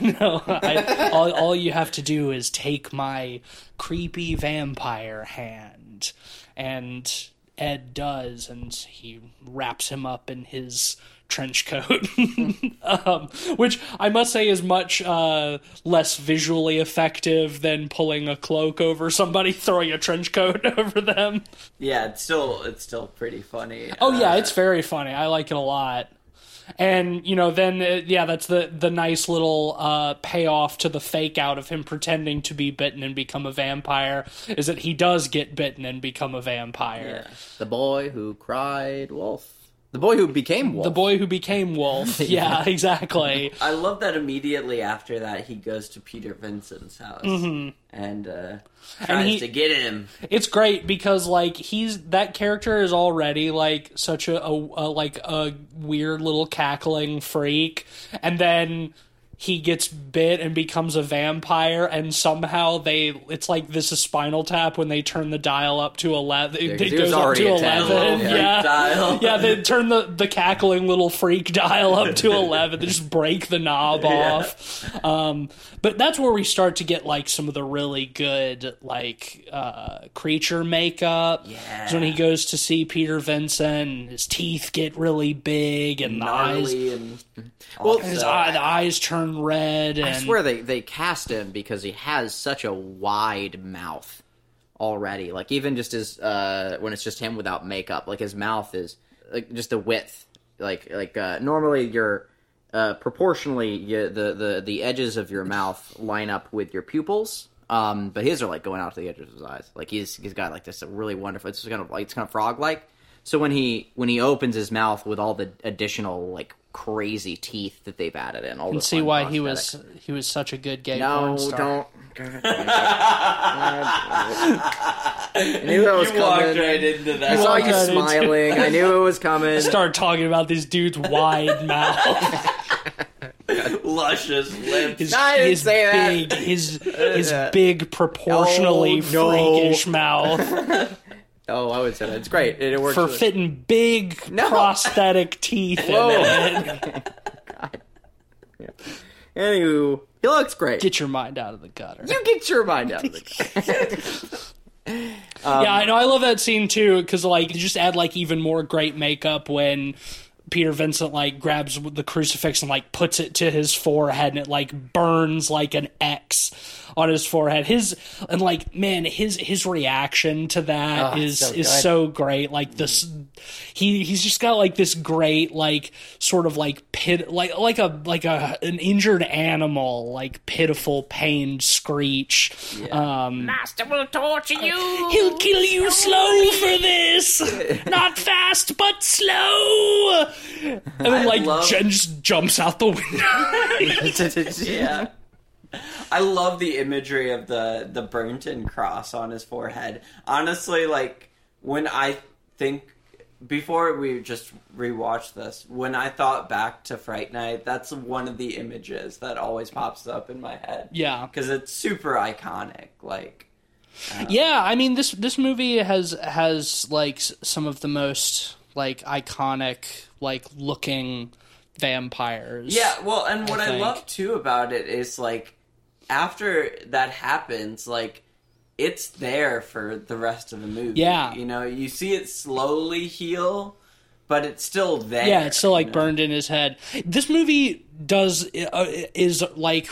You know I, all, all you have to do is take my creepy vampire hand and Ed does, and he wraps him up in his trench coat, um, which I must say is much uh, less visually effective than pulling a cloak over somebody, throwing a trench coat over them. Yeah, it's still it's still pretty funny. Oh yeah, Uh, it's very funny. I like it a lot. And you know, then uh, yeah, that's the the nice little uh, payoff to the fake out of him pretending to be bitten and become a vampire is that he does get bitten and become a vampire. yeah. The boy who cried wolf. The boy who became wolf. The boy who became Wolf. Yeah, exactly. I love that immediately after that he goes to Peter Vincent's house and uh, tries Mm-hmm. he- to get him. It's great because like he's that character is already like such a, a, a like a weird little cackling freak, and then he gets bit and becomes a vampire, and somehow they it's like this is Spinal Tap when they turn the dial up to eleven. 'cause it goes up to eleven. Little Yeah, dial. yeah. They turn the the cackling little freak dial up to eleven. They just break the knob off. Um, but that's where we start to get like some of the really good like uh, creature makeup. Yeah. Is when he goes to see Peter Vincent, his teeth get really big, and the eyes, and Well, his eye, the eyes turn red. And I swear they, they cast him because he has such a wide mouth already. Like even just his uh when it's just him without makeup, like his mouth is like just the width. Like like uh normally your uh proportionally you, the, the the edges of your mouth line up with your pupils. Um but his are like going out to the edges of his eyes. Like he's he's got like this really wonderful it's kind of like it's kind of frog like. So when he when he opens his mouth with all the additional like crazy teeth that they've added in, all and the see fun why he was he was such a good gay No, porn star. don't. I knew that was you walked coming. right into I saw you right smiling. I knew it was coming. Start talking about this dude's wide mouth. luscious lips. His, I didn't his say that. big, his his big, proportionally Oh, no. freakish mouth Oh, I would say that. It's great. It, it works. for really- fitting big No. prosthetic teeth Whoa. in it. Anywho, he looks great. Get your mind out of the gutter. you get your mind out of the. Gutter. Yeah, um, I know. I love that scene too because like you just add like even more great makeup when Peter Vincent like grabs the crucifix and like puts it to his forehead and it like burns like an X on his forehead. His and like man, his his reaction to that Oh, is so is so great. Like this, he he's just got like this great like sort of like pit like like a like a an injured animal like pitiful pained screech. Um, Master will torture you. He'll kill you slow for this. Not fast, but slow. And then, like, love- Jen just jumps out the window. yeah. I love the imagery of the the Burnton cross on his forehead. Honestly, like when I think before we just rewatched this, when I thought back to Fright Night, that's one of the images that always pops up in my head. yeah. because it's super iconic. Like, Yeah, I mean this this movie has has like some of the most like iconic like looking vampires. yeah, well, and what I I, love too about it is like after that happens, like it's there for the rest of the movie. Yeah. you know, you see it slowly heal, but it's still there. Yeah, it's still like you know? burned in his head. This movie does uh, is like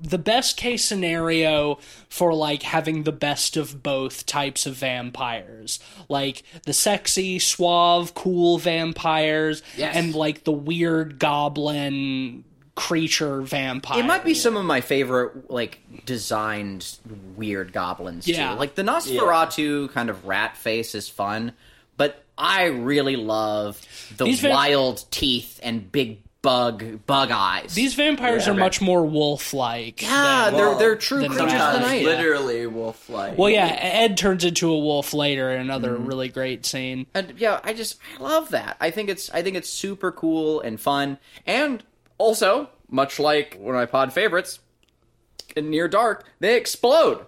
the best case scenario for like having the best of both types of vampires like the sexy suave cool vampires Yes. and like the weird goblin creature vampire It might be some of my favorite, like designed weird goblins Yeah. too. Like the Nosferatu kind of rat face is fun, but I really love the These va- wild teeth and big bug bug eyes. these vampires Yeah. are much more wolf-like yeah, than- they're Well, they're true the creatures of the night. literally wolf-like. well yeah ed turns into a wolf later in another Mm-hmm. really great scene And yeah, I just I love that. I think it's I think it's super cool and fun, and also much like one of my pod favorites, in Near Dark, they explode.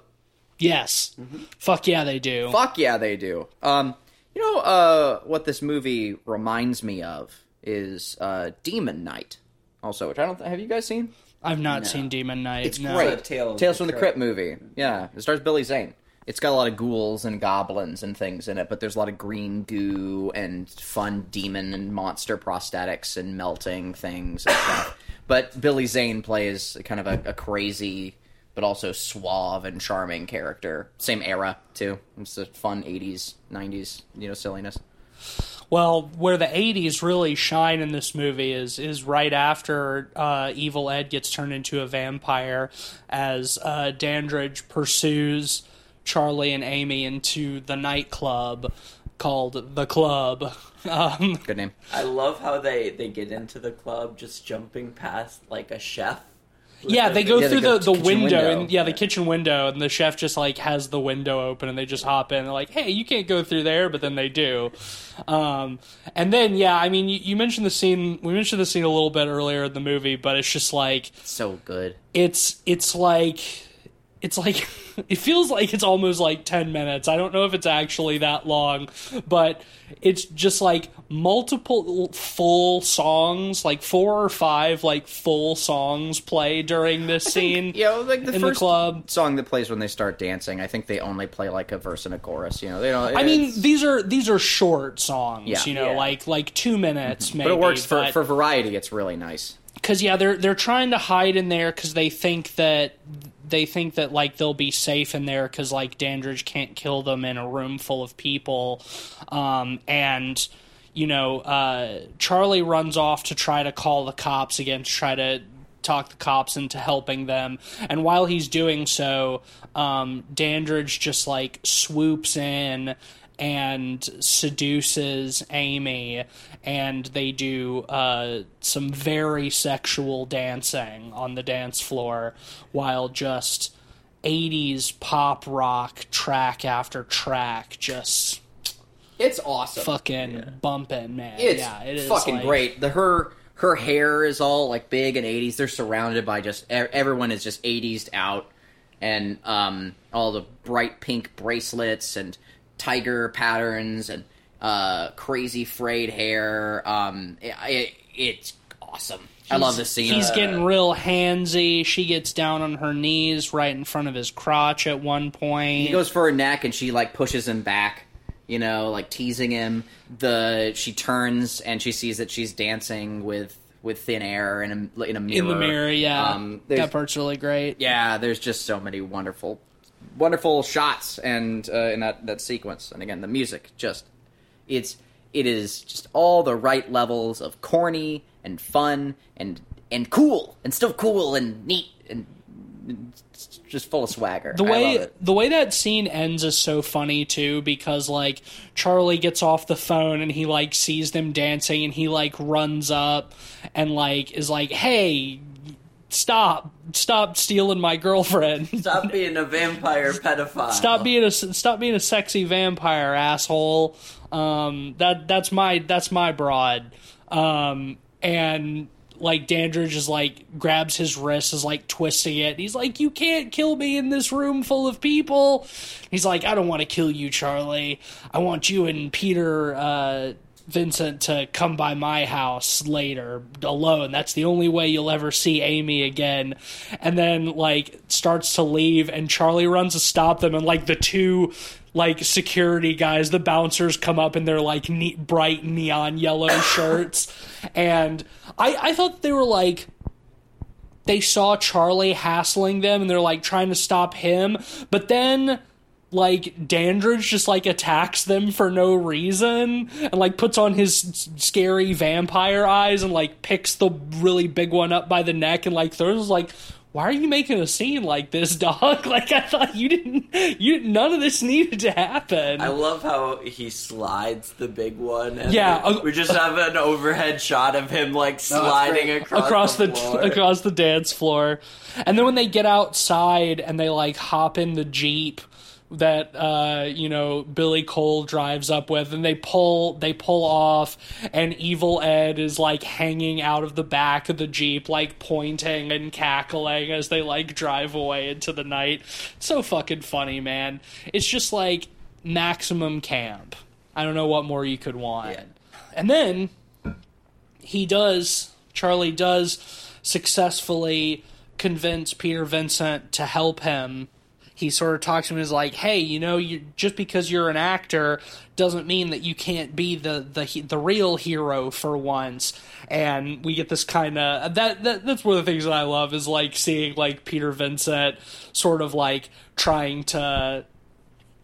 yes fuck yeah they do Fuck yeah, they do. Um, you know, uh, what this movie reminds me of is uh, Demon Knight. Also, which I don't. have you guys seen? i've not seen demon knight It's no. great. a Tale Tales from the Crypt. Crypt movie. Yeah, it stars Billy Zane. It's got a lot of ghouls and goblins and things in it, but there's a lot of green goo and fun demon and monster prosthetics and melting things and stuff. But Billy Zane plays kind of a, a crazy, but also suave and charming character. Same era too. It's a fun '80s, '90s, you know, silliness. Well, where the '80s really shine in this movie is is right after uh, Evil Ed gets turned into a vampire, as uh, Dandridge pursues Charlie and Amy into the nightclub called the Club. Um, Good name. I love how they they get into the club just jumping past like a chef. yeah, they go Yeah, they through go the, the window, window. and yeah, the kitchen window, and the chef just like has the window open, and they just hop in. They're like, "Hey, you can't go through there," but then they do. Um, and then yeah, I mean, you, you mentioned the scene. We mentioned the scene a little bit earlier in the movie, but it's just like So good. it's it's like it's like it feels like it's almost like 10 minutes i don't know if it's actually that long but it's just like multiple full songs like four or five like full songs play during this scene You know, like the in the first club song that plays when they start dancing. I think they only play like a verse and a chorus. You know, they don't. I mean, these are these are short songs, Yeah. you know, Yeah. like like two minutes, maybe. but it works for for variety. It's really nice. because yeah they're they're trying to hide in there because they think that they think that like they'll be safe in there because like Dandridge can't kill them in a room full of people, um, and you know uh, Charlie runs off to try to call the cops again to try to talk the cops into helping them. And while he's doing so um, Dandridge just like swoops in and seduces Amy, and they do uh, some very sexual dancing on the dance floor while just 80s pop rock track after track just It's awesome. fucking bumping, man. It's yeah, it is fucking like- great. The her her hair is all like big and 80s. They're surrounded by just e- everyone is just 80s out and um all the bright pink bracelets and tiger patterns and uh crazy frayed hair. Um it, it, it's awesome. I love this scene. He's getting real handsy. She gets down on her knees right in front of his crotch at one point. he goes for her neck and she like pushes him back you know like teasing him the she turns and she sees that she's dancing with with thin air in a in a mirror in the mirror, yeah. um, that part's really great. yeah there's just so many wonderful wonderful shots and uh, in that that sequence. And again the music just it's it is just all the right levels of corny and fun and and cool and still cool and neat and just full of swagger. The way the way that scene ends is so funny too because like Charlie gets off the phone and he like sees them dancing and he like runs up and like is like, "Hey, stop. Stop stealing my girlfriend." Stop being a vampire pedophile. stop being a stop being a sexy vampire asshole um that that's my that's my broad um and like Dandridge is like grabs his wrist is like twisting it he's like you can't kill me in this room full of people he's like I don't want to kill you Charlie I want you and Peter uh Vincent to come by my house later alone. That's the only way you'll ever see Amy again. And then like starts to leave and Charlie runs to stop them and like the two like security guys, the bouncers come up in their like neat bright neon yellow shirts and I I thought they were like they saw Charlie hassling them and they're like trying to stop him, but then like Dandridge just like attacks them for no reason and like puts on his scary vampire eyes and like picks the really big one up by the neck and like throws like why are you making a scene like this dog like I thought you didn't you none of this needed to happen I love how he slides the big one. And Yeah, we, uh, we just have an overhead shot of him like sliding great. across, across the, floor. across the dance floor and then when they get outside and they like hop in the jeep that uh you know Billy Cole drives up with and they pull they pull off and evil Ed is like hanging out of the back of the jeep like pointing and cackling as they like drive away into the night. So fucking funny man. It's just like maximum camp. I don't know what more you could want. Yeah. and then he does charlie does successfully convince peter vincent to help him he sort of talks to him and is like hey you know you just because you're an actor doesn't mean that you can't be the the the real hero for once and we get this kind of that, that that's one of the things that i love is like seeing like peter vincent sort of like trying to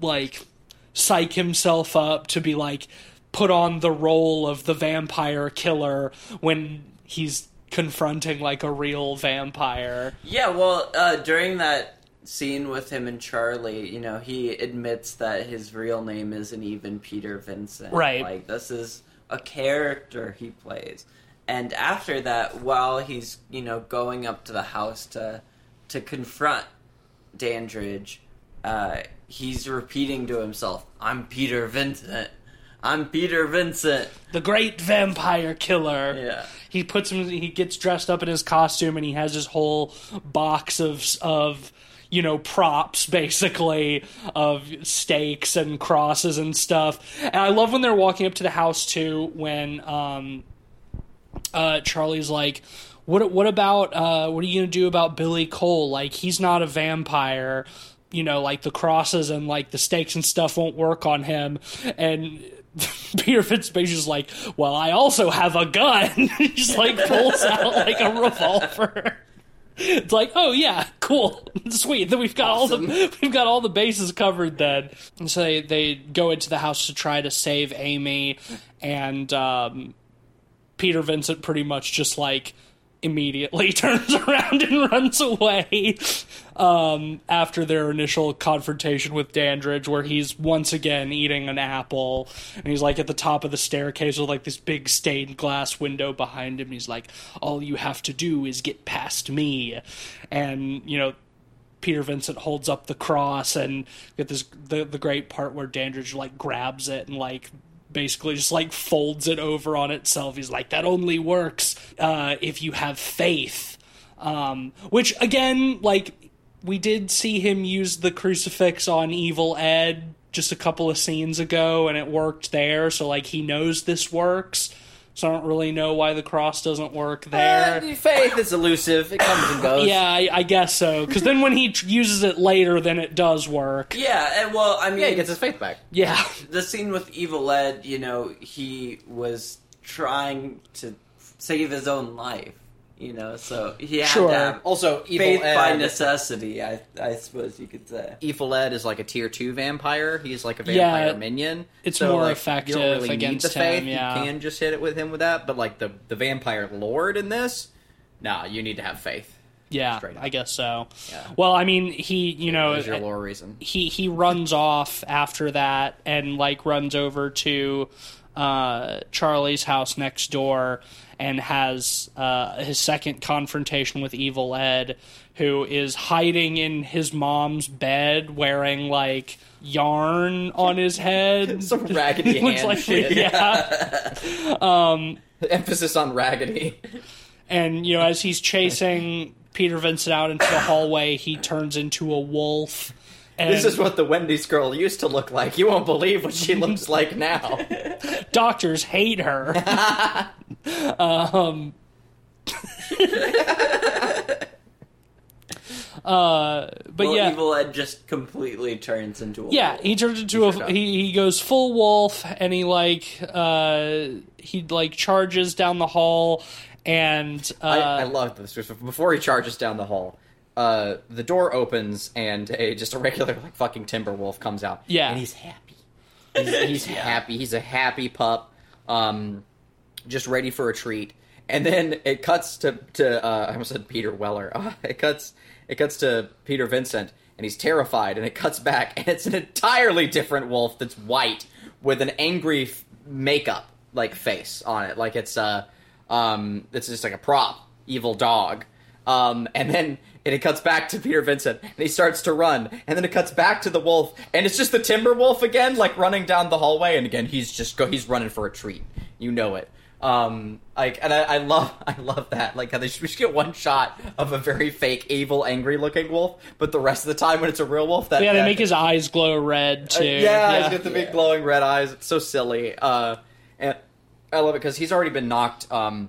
like psych himself up to be like put on the role of the vampire killer when he's confronting like a real vampire. Yeah, well, uh, during that scene with him and Charlie, you know, he admits that his real name isn't even Peter Vincent. Right. Like, this is a character he plays. And after that, while he's, you know, going up to the house to to confront Dandridge, uh, he's repeating to himself, I'm Peter Vincent. I'm Peter Vincent. The great vampire killer. Yeah. He puts him he gets dressed up in his costume and he has his whole box of of you know props basically of stakes and crosses and stuff. And I love when they're walking up to the house too when um uh, Charlie's like, "What? What about? Uh, what are you gonna do about Billy Cole? Like, he's not a vampire. You know, like the crosses and like the stakes and stuff won't work on him." And Peter Fitzpatrick's just like, "Well, I also have a gun." he just like pulls out like a revolver. It's like, oh yeah, cool, sweet. Then we've got all the we've got all the bases covered. Then, and so they they go into the house to try to save Amy, and um, Peter Vincent pretty much just like immediately turns around and runs away um, after their initial confrontation with Dandridge, where he's once again eating an apple, and he's like at the top of the staircase with like this big stained glass window behind him. He's like, "All you have to do is get past me," and you know. Peter Vincent holds up the cross and get this the the great part where Dandridge like grabs it and like basically just like folds it over on itself. He's like, that only works uh, if you have faith. Um, which again, like we did see him use the crucifix on Evil Ed just a couple of scenes ago, and it worked there. So like he knows this works. So I don't really know why the cross doesn't work there. Uh, faith is elusive. It comes and goes. yeah, I, I guess so. Because then when he tr- uses it later, then it does work. Yeah, and well, I mean, Yeah, he gets his faith back. Yeah, the scene with Evil Ed, you know, he was trying to save his own life, you know, so he had Sure. to have Also, Evil faith by necessity, I, I suppose you could say. Evil Ed is like a tier two vampire. He's like a vampire Yeah, minion. it's so, more like, effective You don't really need the faith. him, yeah. You can just hit it with him with that. But like the the vampire lord in this, nah, you need to have faith. yeah, I guess so. Yeah. Well, I mean, he, you know, There's your lore reason. he he runs off after that and like runs over to uh, Charlie's house next door and has uh, his second confrontation with Evil Ed, who is hiding in his mom's bed wearing like yarn on his head. Some raggedy Looks like shit. yeah. Emphasis on raggedy. And you know, as he's chasing Peter Vincent out into the hallway, he turns into a wolf. And This is what the Wendy's girl used to look like. You won't believe what she looks like now. doctors hate her. um, uh, but well, yeah, Evil Ed just completely turns into a yeah, wolf. he turns into a he, he goes full wolf and he like uh he like charges down the hall and uh, I, I love this. Before he charges down the hall, uh, the door opens and a just a regular like fucking timber wolf comes out. Yeah. and he's happy. He's, he's happy. He's a happy pup, um, just ready for a treat. And then it cuts to to uh, I almost said Peter Weller. Uh, it cuts it cuts to Peter Vincent, and he's terrified. And it cuts back, and it's an entirely different wolf that's white with an angry f- makeup like face on it, like it's uh um it's just like a prop evil dog. Um, and then and it cuts back to Peter Vincent, and he starts to run, and then it cuts back to the wolf, and it's just the timber wolf again, like running down the hallway, and again he's just go he's running for a treat, you know it. Um, like, and I, I love I love that, like how they just, we just get one shot of a very fake, evil, angry looking wolf, but the rest of the time when it's a real wolf, that yeah, they that- make his eyes glow red uh, too. yeah, he's got the big glowing red eyes. It's so silly. Uh, and I love it because he's already been knocked um,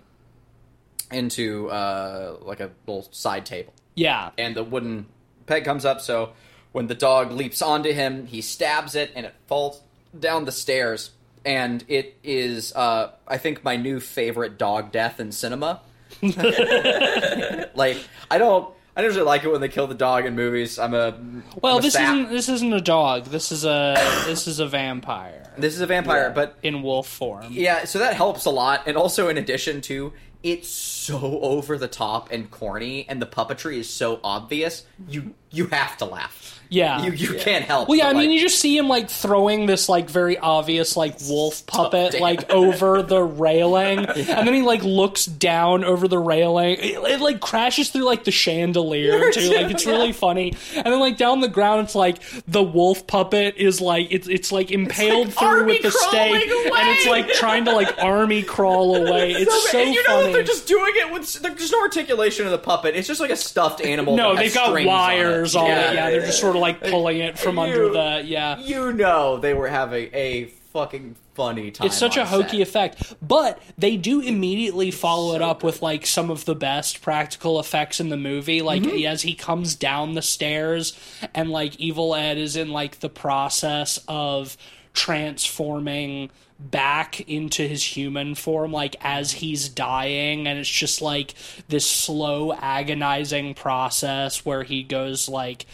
into uh, like a little side table, yeah. and the wooden peg comes up. So when the dog leaps onto him, he stabs it, and it falls down the stairs. And it is, uh, I think, my new favorite dog death in cinema. like I don't. I don't usually like it when they kill the dog in movies. I'm a Well, I'm a this sap. isn't this isn't a dog. This is a this is a vampire This is a vampire, Yeah. but in wolf form. Yeah, so that helps a lot, and also in addition to it's so over the top and corny, and the puppetry is so obvious. You you have to laugh. Yeah. you you can't help. It. Well, yeah, I but, mean, like, you just see him like throwing this like very obvious like wolf puppet damn. like over the railing, and then he like looks down over the railing. It, it, like crashes through like the chandelier too. Like it's really funny. And then like down the ground, it's like the wolf puppet is like it's it's like impaled like through with the stake, away. and it's like trying to like army crawl away. It's so, and you know funny. that they're just doing it with there's no articulation of the puppet. It's just like a stuffed animal. no, they've got wires on it. it. Yeah, they're just sort of like pulling it from You- under the yeah. You know they were having a fucking funny time. It's such a hokey set. effect, but they do immediately follow it up with like some of the best practical effects in the movie. Like Mm-hmm. as he comes down the stairs, and like Evil Ed is in like the process of transforming back into his human form like as he's dying and it's just like this slow agonizing process where he goes like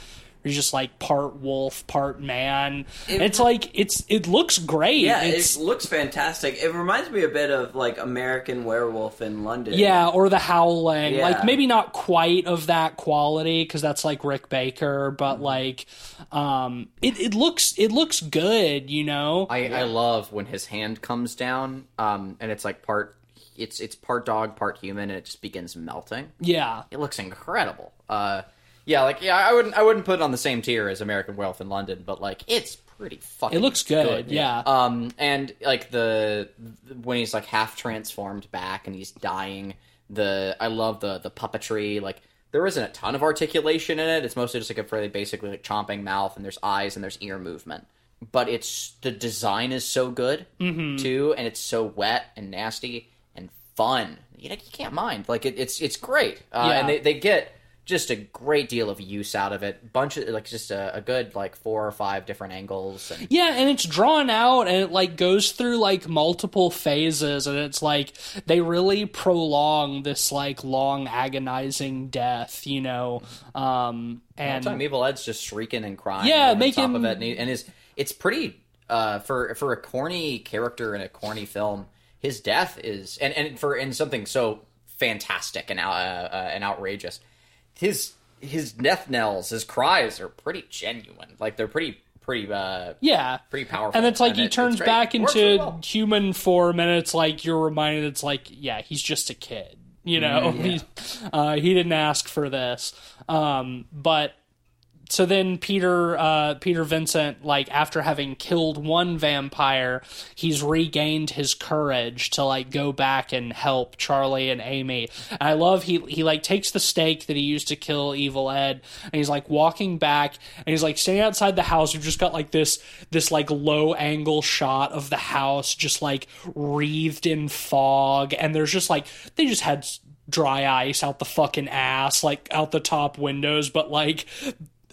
he's just like part wolf part man it's like it's it looks great Yeah, it's it looks fantastic. It reminds me a bit of like American Werewolf in London. Yeah, or the Howling. Yeah. Like maybe not quite of that quality because that's like Rick Baker, but like um it, it looks it looks good, you know. I, I love when his hand comes down, um, and it's like part it's it's part dog, part human, and it just begins melting. yeah. It looks incredible. Uh, yeah, like yeah, I wouldn't I wouldn't put it on the same tier as American Werewolf in London, but like it's pretty fucking. It looks good, yeah. Um, and like the when he's like half transformed back and he's dying, the I love the the puppetry. Like there isn't a ton of articulation in it. It's mostly just like a fairly basically like chomping mouth, and there's eyes and there's ear movement. But it's the design is so good too, and it's so wet and nasty and fun. You know, you can't mind. Like it, it's it's great, uh, Yeah. and they they get just a great deal of use out of it. Bunch of like just a, a good like four or five different angles. And Yeah, and it's drawn out and it like goes through like multiple phases and it's like they really prolong this like long agonizing death, you know. Um and time Evil Ed's just shrieking and crying. Yeah, the top of it, and, he, and his it's pretty uh, for for a corny character in a corny film. His death is and and for in something so fantastic and uh, uh, and outrageous. His his death knells, his cries are pretty genuine. Like they're pretty pretty uh yeah. pretty powerful. And it's like he it- turns back into really well. human form, and it's like you're reminded. It's like, yeah, he's just a kid. You know, Mm-hmm. he uh, he didn't ask for this. Um, but so then Peter uh, Peter Vincent, like after having killed one vampire, he's regained his courage to like go back and help Charlie and Amy. And I love he he like takes the stake that he used to kill Evil Ed, and he's like walking back, and he's like standing outside the house. We've just got like this this like low angle shot of the house, just like wreathed in fog, and there's just like they just had dry ice out the fucking ass, like out the top windows, but like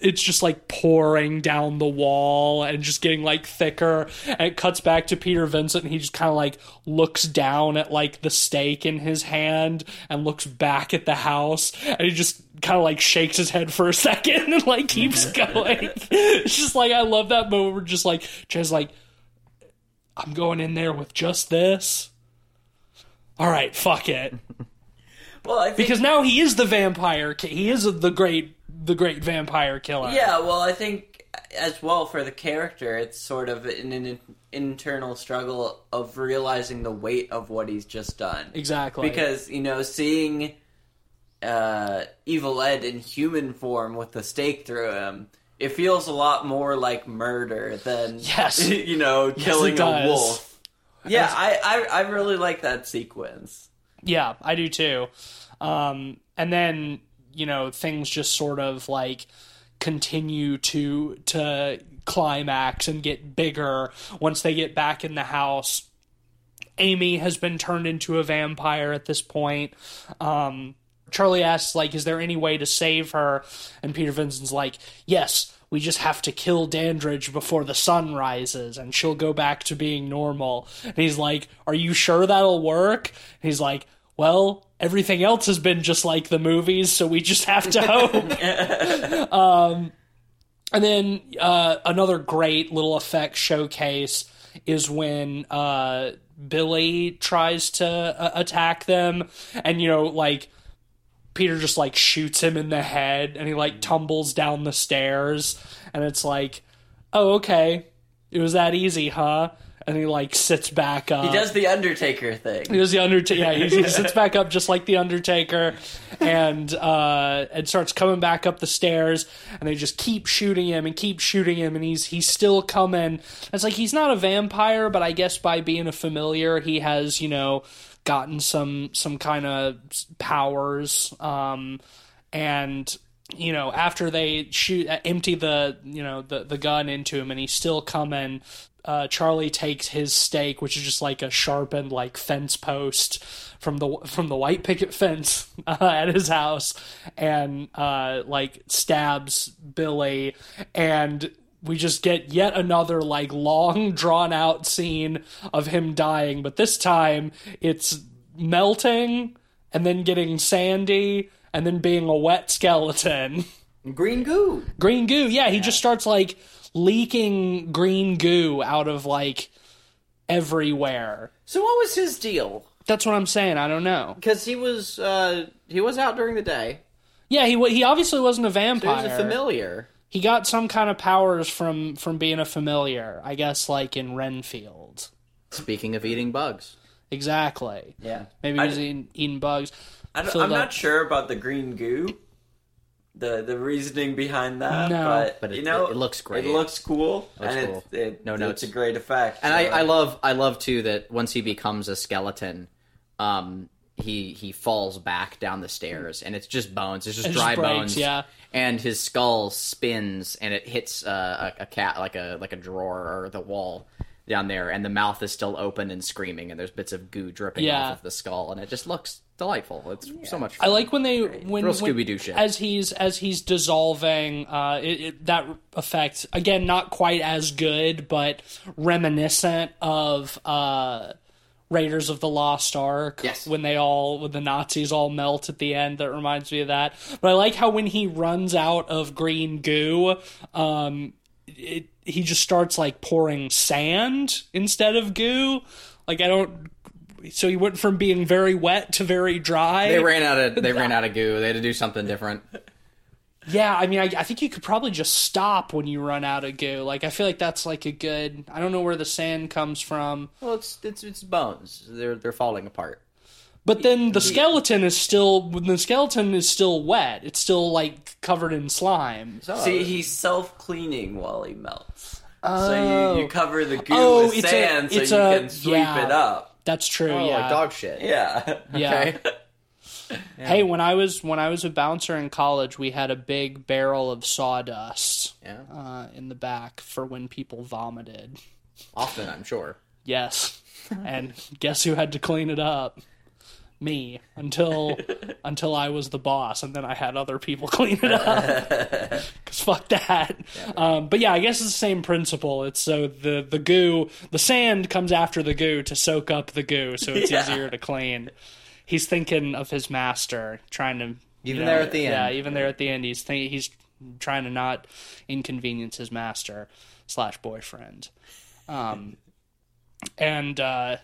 it's just like pouring down the wall and just getting like thicker. And it cuts back to peter vincent and he just kind of like looks down at like the stake in his hand and looks back at the house. And he just kind of like shakes his head for a second and like keeps going. It's just like i love that moment where just like just like i'm going in there with just this? All right fuck it. Well, I think because now he is the vampire he is the great the great vampire killer Yeah, well, I think as well for the character, it's sort of an, an internal struggle of realizing the weight of what he's just done. exactly Because you know, seeing uh, Evil Ed in human form with the stake through him, it feels a lot more like murder than Yes. you know, killing it a wolf. Yeah, I, I I really like that sequence. Yeah, I do too. Um, and then you know things just sort of like continue to to climax and get bigger once they get back in the house. Amy has been turned into a vampire at this point. Um, Charlie asks, like, is there any way to save her? And Peter Vincent's like, yes, we just have to kill Dandridge before the sun rises and she'll go back to being normal. And he's like, are you sure that'll work? And he's like, well, everything else has been just like the movies, so we just have to hope. um, and then uh, another great little effect showcase is when uh, Billy tries to uh, attack them, and you know, like Peter just like shoots him in the head, and he like tumbles down the stairs, and it's like, oh okay, it was that easy, huh? And he like sits back up. He does the Undertaker thing. He was the Undertaker. Yeah, he, he sits back up just like the Undertaker, and uh, and starts coming back up the stairs. And they just keep shooting him and keep shooting him, and he's he's still coming. It's like he's not a vampire, but I guess by being a familiar, he has you know gotten some some kind of powers. Um, and you know after they shoot uh, empty the you know the the gun into him, and he's still coming uh, Charlie takes his stake, which is just like a sharpened like fence post from the from the white picket fence uh, at his house, and uh, like stabs Billy, and we just get yet another like long drawn out scene of him dying, but this time it's melting and then getting sandy and then being a wet skeleton. Green goo. Green goo, yeah, he just starts like leaking green goo out of like everywhere. So what was his deal? That's what I'm saying. I don't know. Because he was uh, he was out during the day. Yeah, he he obviously wasn't a So he vampire. was a familiar. He got some kind of powers from from being a familiar. I guess like in Renfield. Speaking of eating bugs, Exactly. Yeah, Maybe he was eating, eating bugs. I don't, filled I'm up- not sure about the green goo. The the reasoning behind that, No. but, But it- you know, it looks great. It looks cool, Looks and cool. It, it, No it's a great effect. and so- I, I love I love too that once he becomes a skeleton, um, he he falls back down the stairs, and it's just bones. It's just It just dry breaks, bones. yeah. And his skull spins, and it hits uh, a, a cat like a like a drawer or the wall down there, and the mouth is still open and screaming, and there's bits of goo dripping Yeah. off of the skull, and it just looks delightful. It's so much. Fun. I like when they when, when- Scooby-Doo shit. as he's as he's dissolving. Uh, it, it, that effect again, not quite as good, but reminiscent of uh, Raiders of the Lost Ark. Yes. when they all when the Nazis all melt at the end. That reminds me of that. But I like how when he runs out of green goo, um, it, he just starts like pouring sand instead of goo. Like I don't. So he went from being very wet to very dry. they ran out of they ran out of goo. They had to do something different. Yeah, I mean, I, I think you could probably just stop when you run out of goo. Like, I feel like that's like a good. I don't know where the sand comes from, Well, it's it's it's bones. They're they're falling apart. but then the skeleton is still. The skeleton is still wet. It's still like covered in slime. So, See, he's self cleaning while he melts. So Oh. you, you oh. cover the goo Oh, with it's a- sand so you a- can sweep yeah. it up. That's true. oh, yeah. like dog shit. Yeah. Yeah. Okay. Hey, when I was when I was a bouncer in college, we had a big barrel of sawdust Yeah. uh, in the back for when people vomited. Often, I'm sure. Yes, and guess who had to clean it up? Me until until I was the boss, and then I had other people clean it up. Because fuck that. Um, but yeah, I guess it's the same principle. It's so the the goo, the sand comes after the goo to soak up the goo, so it's Yeah. easier to clean. He's thinking of his master, trying to Even you there at the Yeah, end. even there at the end, he's think, he's trying to not inconvenience his master slash boyfriend. Um, and uh,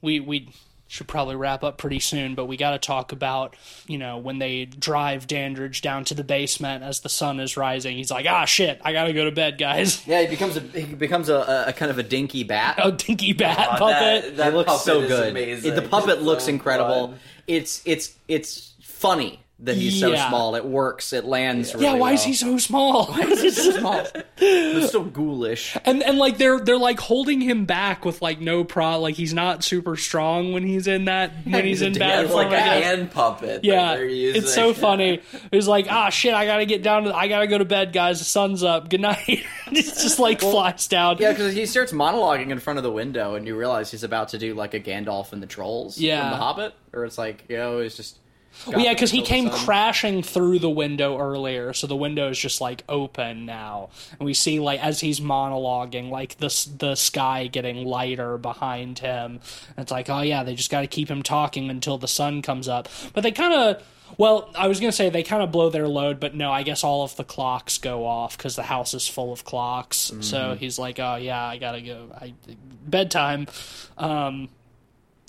we we should probably wrap up pretty soon, but we got to talk about you know when they drive Dandridge down to the basement as the sun is rising. He's like, ah, shit, I gotta go to bed, guys. Yeah, he becomes a he becomes a, a, a kind of a dinky bat. A dinky bat Oh, puppet. that- that it looks puppet so is good. amazing. It- the puppet It's looks so incredible. fun. It's it's it's funny that he's so small. It works. It lands. yeah, really why is he so small? Why is he so small? He's so ghoulish? And and like they're they're like holding him back with like no pro like he's not super strong when he's in that when he's, he's in bad It's like a hand puppet. that Yeah, they're using. it's so funny. He's like, ah, shit, I gotta get down to, I gotta go to bed, guys. The sun's up. Good night. it just like flies down. Yeah, because he starts monologuing in front of the window, and you realize he's about to do like a Gandalf and the trolls Yeah. from The Hobbit, or it's like you know, it's just. Well, yeah, because he came crashing through the window earlier, so the window is just like open now, and we see like as he's monologuing, like the the sky getting lighter behind him. And it's like, oh yeah, they just got to keep him talking until the sun comes up. But they kind of. Well, I was gonna say they kind of blow their load, but no, I guess all of the clocks go off because the house is full of clocks. So he's like, "Oh yeah, I gotta go. I bedtime." Um,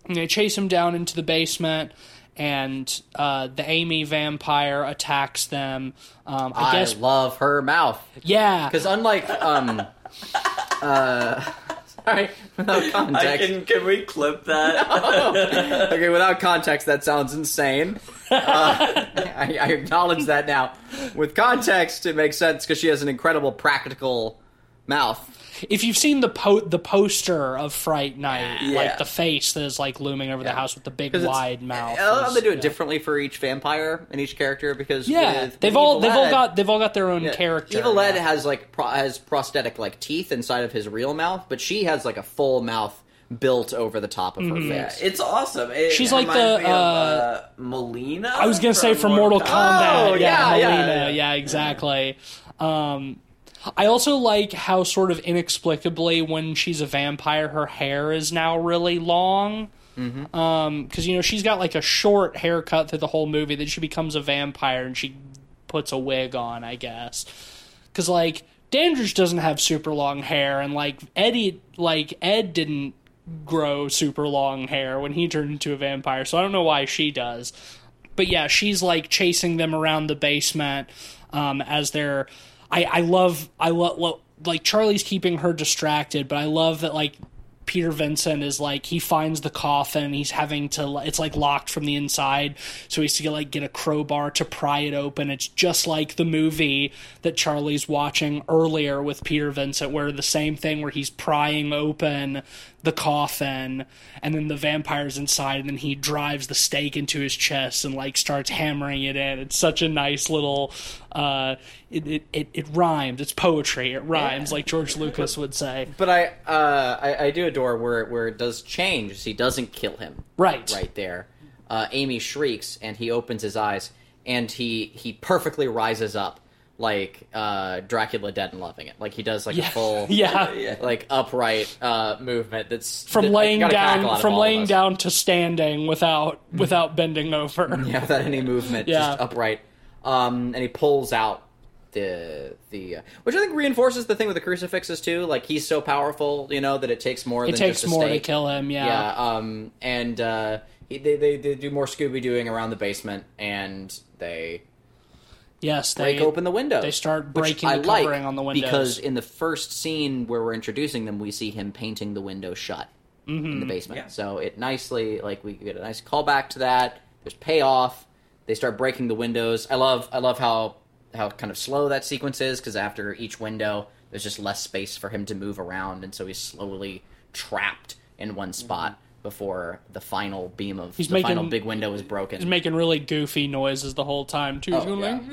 and they chase him down into the basement, and uh, the Amy vampire attacks them. Um, I, I guess, love her mouth yeah, because unlike um, uh, sorry, without I context. can. Can we clip that? okay, without context, that sounds insane. Uh, I, I acknowledge that now. With context, it makes sense because she has an incredible practical mouth. If you've seen the po- the poster of Fright Night, Yeah. like the face that is like looming over the house with the big wide mouth. I love how is- they do it yeah. differently for each vampire and each character because Yeah, with- they've all Evil they've all got they've all got their own Yeah, character. Evil Ed has like pro- has prosthetic like teeth inside of his real mouth, but she has like a full mouth built over the top of her Mm-hmm. Face. it's awesome. It She's like the, me of, uh, uh, Mileena. I was gonna say from Mortal Kombat. Oh, yeah, yeah, yeah, Mileena. yeah. Yeah, exactly. Um, I also like how sort of inexplicably when she's a vampire, her hair is now really long. Mm-hmm. Um, because you know she's got like a short haircut through the whole movie. Then she becomes a vampire and she puts a wig on, I guess. Because like Dandridge doesn't have super long hair, and like Eddie, like Ed didn't grow super long hair when he turned into a vampire. So I don't know why she does. But yeah, she's like chasing them around the basement um, as they're. I I love I love lo- like Charlie's keeping her distracted, but I love that like Peter Vincent is like he finds the coffin. He's having to it's like locked from the inside. So he has to like get a crowbar to pry it open. It's just like the movie that Charlie's watching earlier with Peter Vincent where the same thing where he's prying open the coffin and then the vampire's inside and then he drives the stake into his chest and like starts hammering it in. It's such a nice little uh it it, it, it rhymes. It's poetry. It rhymes like George Lucas would say. But I, uh, I I do adore where where it does change. He doesn't kill him. Right. Right there. Uh, Amy shrieks and he opens his eyes and he he perfectly rises up like uh, Dracula Dead and Loving It. Like he does like yeah a full yeah like upright uh, movement. That's from that- laying got a cackle out down from laying down to standing without without bending over. yeah, without any movement, Yeah. just upright. Um, and he pulls out the the uh, which I think reinforces the thing with the crucifixes too. Like he's so powerful, you know, that it takes more It than takes more to kill him. Yeah. Yeah, um, and uh, he, they, they they do more Scooby Dooing around the basement, and they Yes, they break they open the windows. they start breaking I the like covering on the windows. because in the first scene where we're introducing them, we see him painting the window shut in Mm-hmm. the basement. Yeah. So it nicely like we get a nice callback to that. There's payoff. They start breaking the windows. I love I love how how kind of slow that sequence is because after each window, there's just less space for him to move around, and so he's slowly trapped in one spot before the final beam of He's the making- final big window is broken. He's making really goofy noises the whole time too. He's Oh, going like,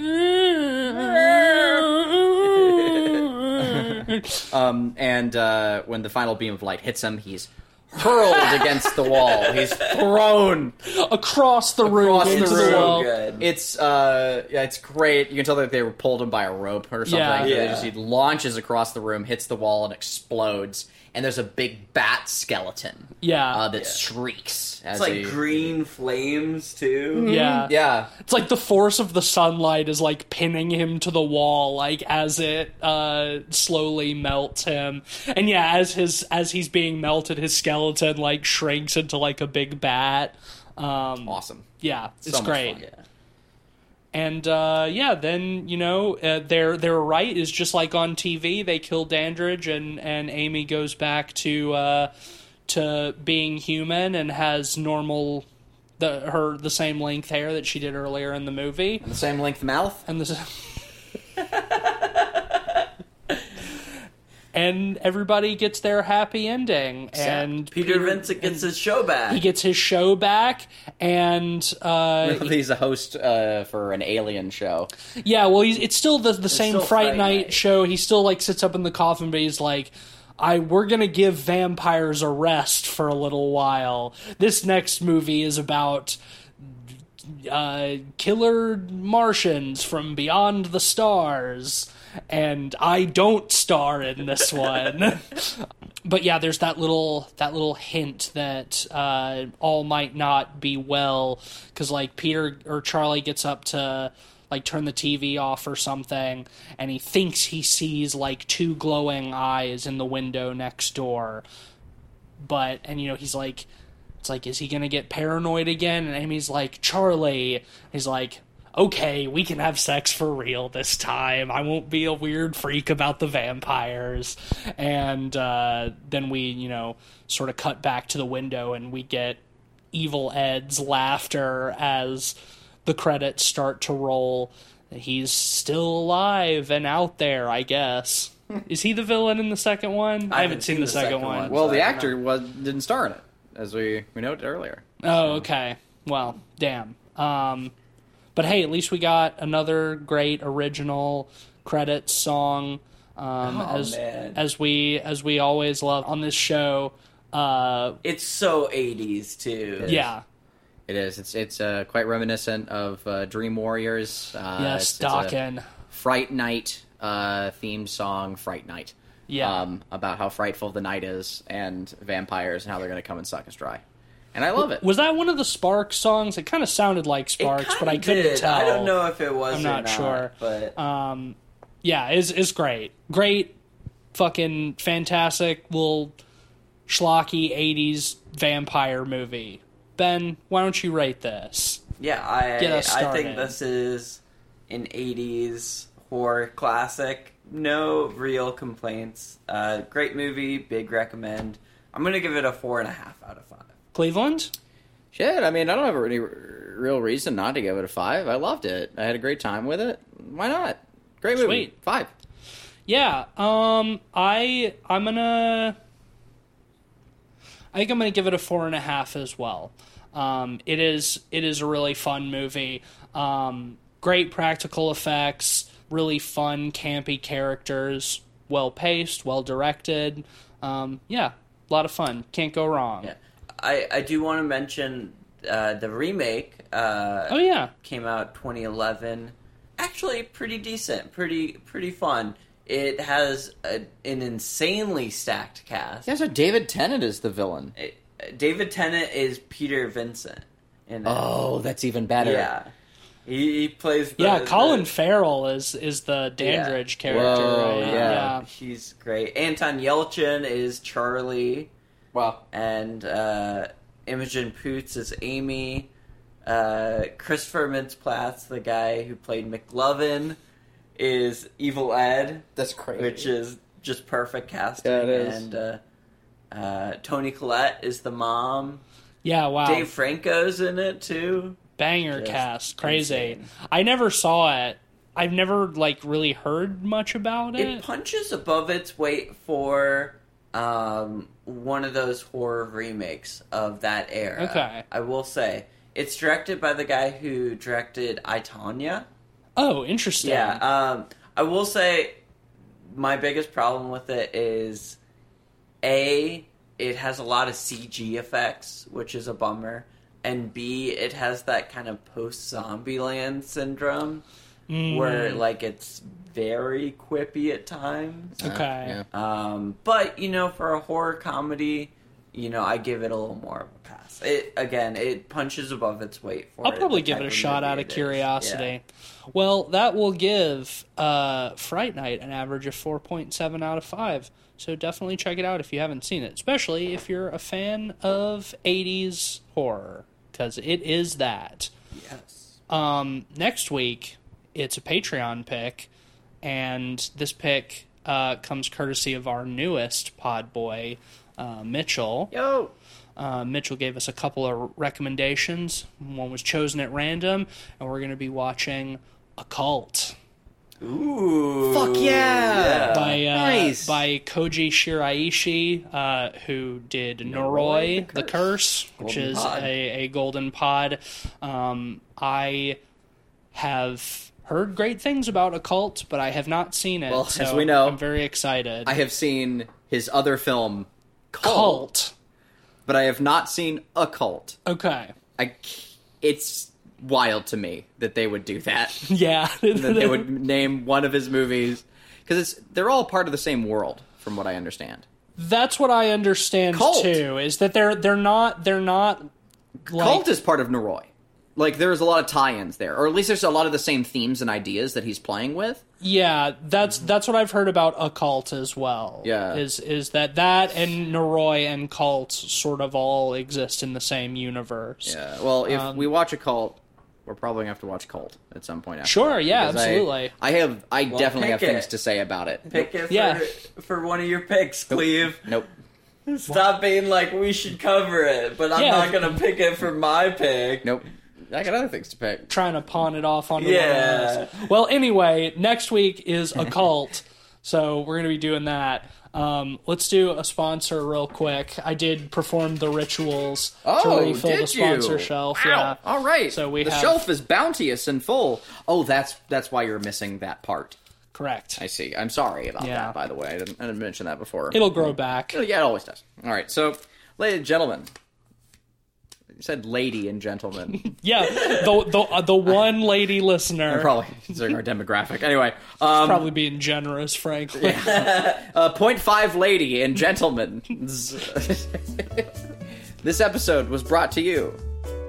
Um, and uh, when the final beam of light hits him, he's hurled against the wall. He's thrown across the room Across the into the, room. wall. good. It's uh yeah, it's great. You can tell that they were pulled him by a rope or something. Yeah. Yeah. just- he launches across the room, hits the wall, and explodes. And there's a big bat skeleton Yeah, uh, that Yeah. shrieks. As It's like he- green flames too. yeah, Yeah, It's like the force of the sunlight is like pinning him to the wall, like as it uh, slowly melts him. And yeah, as his as he's being melted, his skeleton like shrinks into like a big bat. Um, awesome. yeah, it's So great. Yeah. And uh, yeah, then you know uh, their their right is just like on TV. They kill Dandridge, and and Amy goes back to uh, to being human and has normal the her the same length hair that she did earlier in the movie. and The same length mouth. And this And everybody gets their happy ending, and Peter, Vincent gets his show back. he gets his show back, and uh, He's a host uh, for an alien show. Yeah, well, he's, it's still the the same still Fright, Fright Night, Night. show. He still like sits up in the coffin, but he's like, "I we're gonna give vampires a rest for a little while. This next movie is about." Uh, killer Martians from beyond the stars, and I don't star in this one. but yeah, there's that little that little hint that uh, all might not be well because like Peter or Charlie gets up to like turn the TV off or something, and he thinks he sees like two glowing eyes in the window next door. But and you know he's like, it's like, is he gonna get paranoid again? And Amy's like, Charlie. He's like, okay, we can have sex for real this time. I won't be a weird freak about the vampires. And uh, then we, you know, sort of cut back to the window and we get Evil Ed's laughter as the credits start to roll. He's still alive and out there, I guess. Is he the villain in the second one? I, haven't seen, the, second, one. Well, So the I actor was didn't star in it, as we we noted earlier. Oh, okay. Well, damn. Um, but hey, at least we got another great original credits song. Um, Oh, as man. as we as we always love on this show. Uh, It's so 80s too. yeah, It is. It's it's uh, quite reminiscent of uh, Dream Warriors. Uh, yes, it's, it's Dokken. Fright Night uh, theme song, Fright Night. Yeah. Um, about how frightful the night is and vampires and how they're going to come and suck us dry. And I love it. Was that one of the Sparks songs? It kind of sounded like Sparks, but I couldn't did. tell. I don't know if it was. I'm or not sure. but Um, yeah, is is great, great, fucking fantastic little schlocky '80s vampire movie. Ben, why don't you rate this? yeah, I Get us I think this is an '80s horror classic. No real complaints. Uh, great movie. Big recommend. I'm gonna give it a four and a half out of five. Cleveland? Shit, I mean, I don't have any real reason not to give it a five. I loved it. I had a great time with it. Why not? Great movie. Sweet. Five. Yeah. Um. I I'm gonna. I think I'm gonna give it a four and a half as well. Um. It is it is a really fun movie. Um. Great practical effects. Really fun, campy characters. Well paced. Well directed. Um. Yeah. A lot of fun. Can't go wrong. Yeah, I I do want to mention uh, the remake. Uh, Oh yeah. came out 2011. Actually, pretty decent, pretty pretty fun. It has a, an insanely stacked cast. Yeah, so David Tennant is the villain. It- David Tennant is Peter Vincent. In. Oh, that's even better. yeah, he, he plays. The, Yeah. Colin the- Farrell is is the Dandridge character. Whoa, right? yeah. he's great. Anton Yelchin is Charlie, Wow. and uh, Imogen Poots is Amy. Uh, Christopher Mintz-Plasse, the guy who played McLovin, is Evil Ed. That's crazy. which is just perfect casting. Yeah, it is. And uh, uh, Tony Collette is the mom. Yeah. Wow. Dave Franco's in it too. banger Just cast crazy insane. i never saw it i've never like really heard much about it, It punches above its weight for um, one of those horror remakes of that era. Okay. I will say it's directed by the guy who directed I oh interesting Yeah. Um, I will say my biggest problem with it is a it has a lot of CG effects, which is a bummer. And B, it has that kind of post Zombieland syndrome where like it's very quippy at times. Okay. Yeah. Um, but you know, for a horror comedy, you know, I give it a little more of a pass. It again, it punches above its weight for I'll it, probably give it a shot out of curiosity. Yeah. Well, that will give uh, Fright Night an average of 4.7 out of 5. So definitely check it out if you haven't seen it, especially if you're a fan of 80s horror, because it is that. Yes. Um, next week, it's a Patreon pick, and this pick uh, comes courtesy of our newest pod boy, uh, Mitchell. Yo. Uh, Mitchell gave us a couple of recommendations. One was chosen at random, and we're going to be watching Occult Ooh. Fuck yeah. by uh, Nice. by Koji Shiraishi, uh, who did Noroi, the, the Curse, which Golden is a, a golden pod. Um, I have heard great things about Occult, but I have not seen it. Well, so as we know, I'm very excited. I have seen his other film, Cult, Cult. but I have not seen Occult. Okay. I, it's wild to me that they would do that. Yeah. that they would name one of his movies because it's they're all part of the same world, from what I understand. That's what I understand Cult. too. Is that they're they're not they're not like, Cult is part of Noroi. Like there's a lot of tie-ins there, or at least there's a lot of the same themes and ideas that he's playing with. Yeah, that's that's what I've heard about occult as well. Yeah. is is that that and Noroi and cult sort of all exist in the same universe. Yeah. Well, if Um, we watch Occult, we're probably gonna have to watch Cult at some point. After Sure, that, yeah, because I- absolutely. I, have. I definitely have pick things to say about it. Pick it for, Yeah. for one of your picks, Cleve. Nope. Stop being like we should cover it, but I'm Yeah. not gonna pick it for my pick. Nope. I got other things to pick. Trying to pawn it off onto Yeah. one of us. Well, anyway, next week is occult, so we're gonna be doing that. Um, let's do a sponsor real quick. I did perform the rituals to Oh, refill did the sponsor you? shelf. Wow. Yeah. All right. So we the have- shelf is bounteous and full. Oh, that's that's why you're missing that part. Correct. I see. I'm sorry about Yeah. that. By the way, I didn't, I didn't mention that before. It'll grow back. Yeah, it always does. All right. So, ladies and gentlemen, you said lady and gentlemen. Yeah, the the uh, the one lady listener Probably considering our demographic. Anyway, um, probably being generous, frankly. uh, point five lady and gentlemen. this episode was brought to you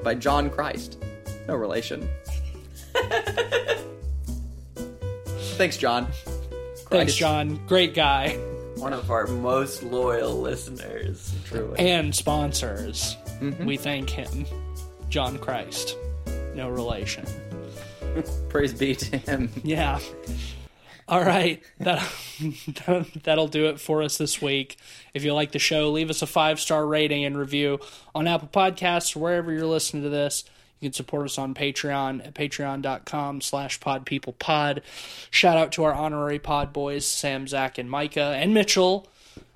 by John Christ. No relation. Thanks, John. Thanks, John. Great guy. One of our most loyal listeners. Truly. And sponsors. Mm-hmm. We thank him. John Christ. No relation. Praise be to him. Yeah. All right. That, that'll do it for us this week. If you like the show, leave us a five star rating and review on Apple Podcasts or wherever you're listening to this. You can support us on Patreon at patreon.com slash podpeoplepod. Shout out to our honorary pod boys, Sam, Zach, and Micah, and Mitchell.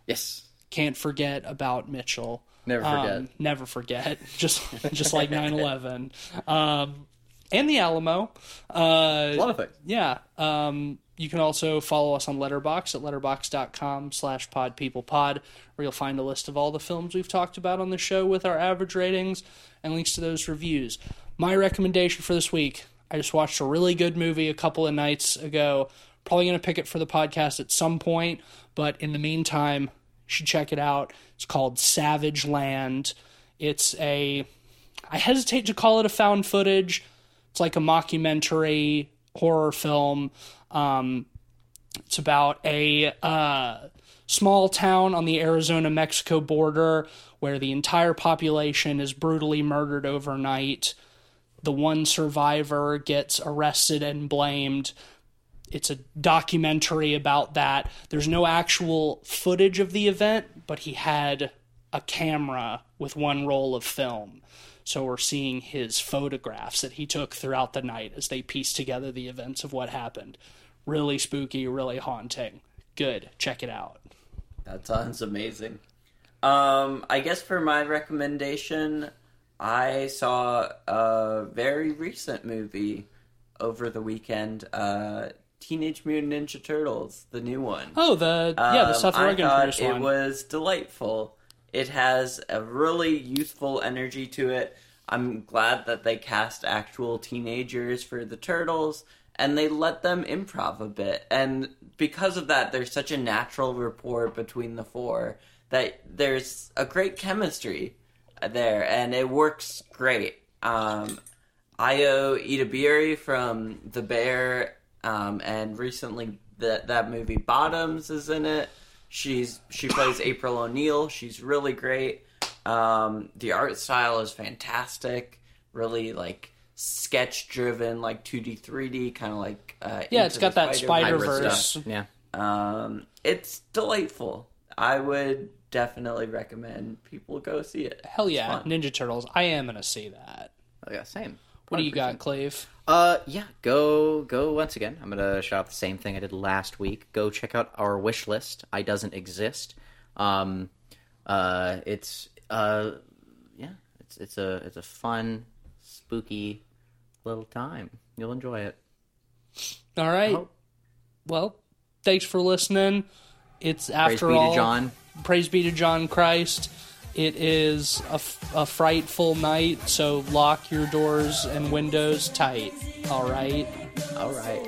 Yes. Can't forget about Mitchell. Never forget. Um, never forget. Just just like 9-11. Um, and the Alamo. Uh, A lot of things. yeah. Um, you can also follow us on Letterboxd at letterboxd.com slash podpeoplepod, where you'll find a list of all the films we've talked about on the show with our average ratings and links to those reviews. My recommendation for this week, I just watched a really good movie a couple of nights ago. Probably going to pick it for the podcast at some point, but in the meantime, should check it out. It's called Savage Land. It's a I hesitate to call it a found footage. It's like a mockumentary horror film. Um, it's about a uh, small town on the Arizona Mexico border where the entire population is brutally murdered overnight. The one survivor gets arrested and blamed. It's a documentary about that. There's no actual footage of the event, but he had a camera with one roll of film. So we're seeing his photographs that he took throughout the night as they piece together the events of what happened. Really spooky, really haunting. Good. Check it out. That sounds amazing. Um, I guess for my recommendation, I saw a very recent movie over the weekend. Uh, Teenage Mutant Ninja Turtles, the new one. Oh, the yeah, the Um, Seth I thought it one. was delightful. It has a really youthful energy to it. I'm glad that they cast actual teenagers for the turtles and they let them improv a bit. And because of that, there's such a natural rapport between the four that there's a great chemistry there, and it works great. Um, Ayo Edebiri from The Bear, um, and recently that that movie Bottoms is in it. She's she plays April O'Neil. She's really great. Um, the art style is fantastic. Really like sketch driven, like two D, three D, kind of like uh, Yeah, it's got that Spider-Verse Spider-Verse. Yeah. Um, it's delightful. I would definitely recommend people go see it. Hell yeah. Ninja Turtles. I am gonna see that. Oh, yeah, same. What do you got, Cleve? Uh, yeah, go go once again. I'm gonna shout out the same thing I did last week. Go check out our wish list. I doesn't exist. Um, uh, it's uh, yeah, it's it's a it's a fun, spooky little time. You'll enjoy it. All right. hope- Well, thanks for listening. It's after Praise after be all. to John. Praise be to John Christ. It is a, a frightful night, so lock your doors and windows tight. All right. All right.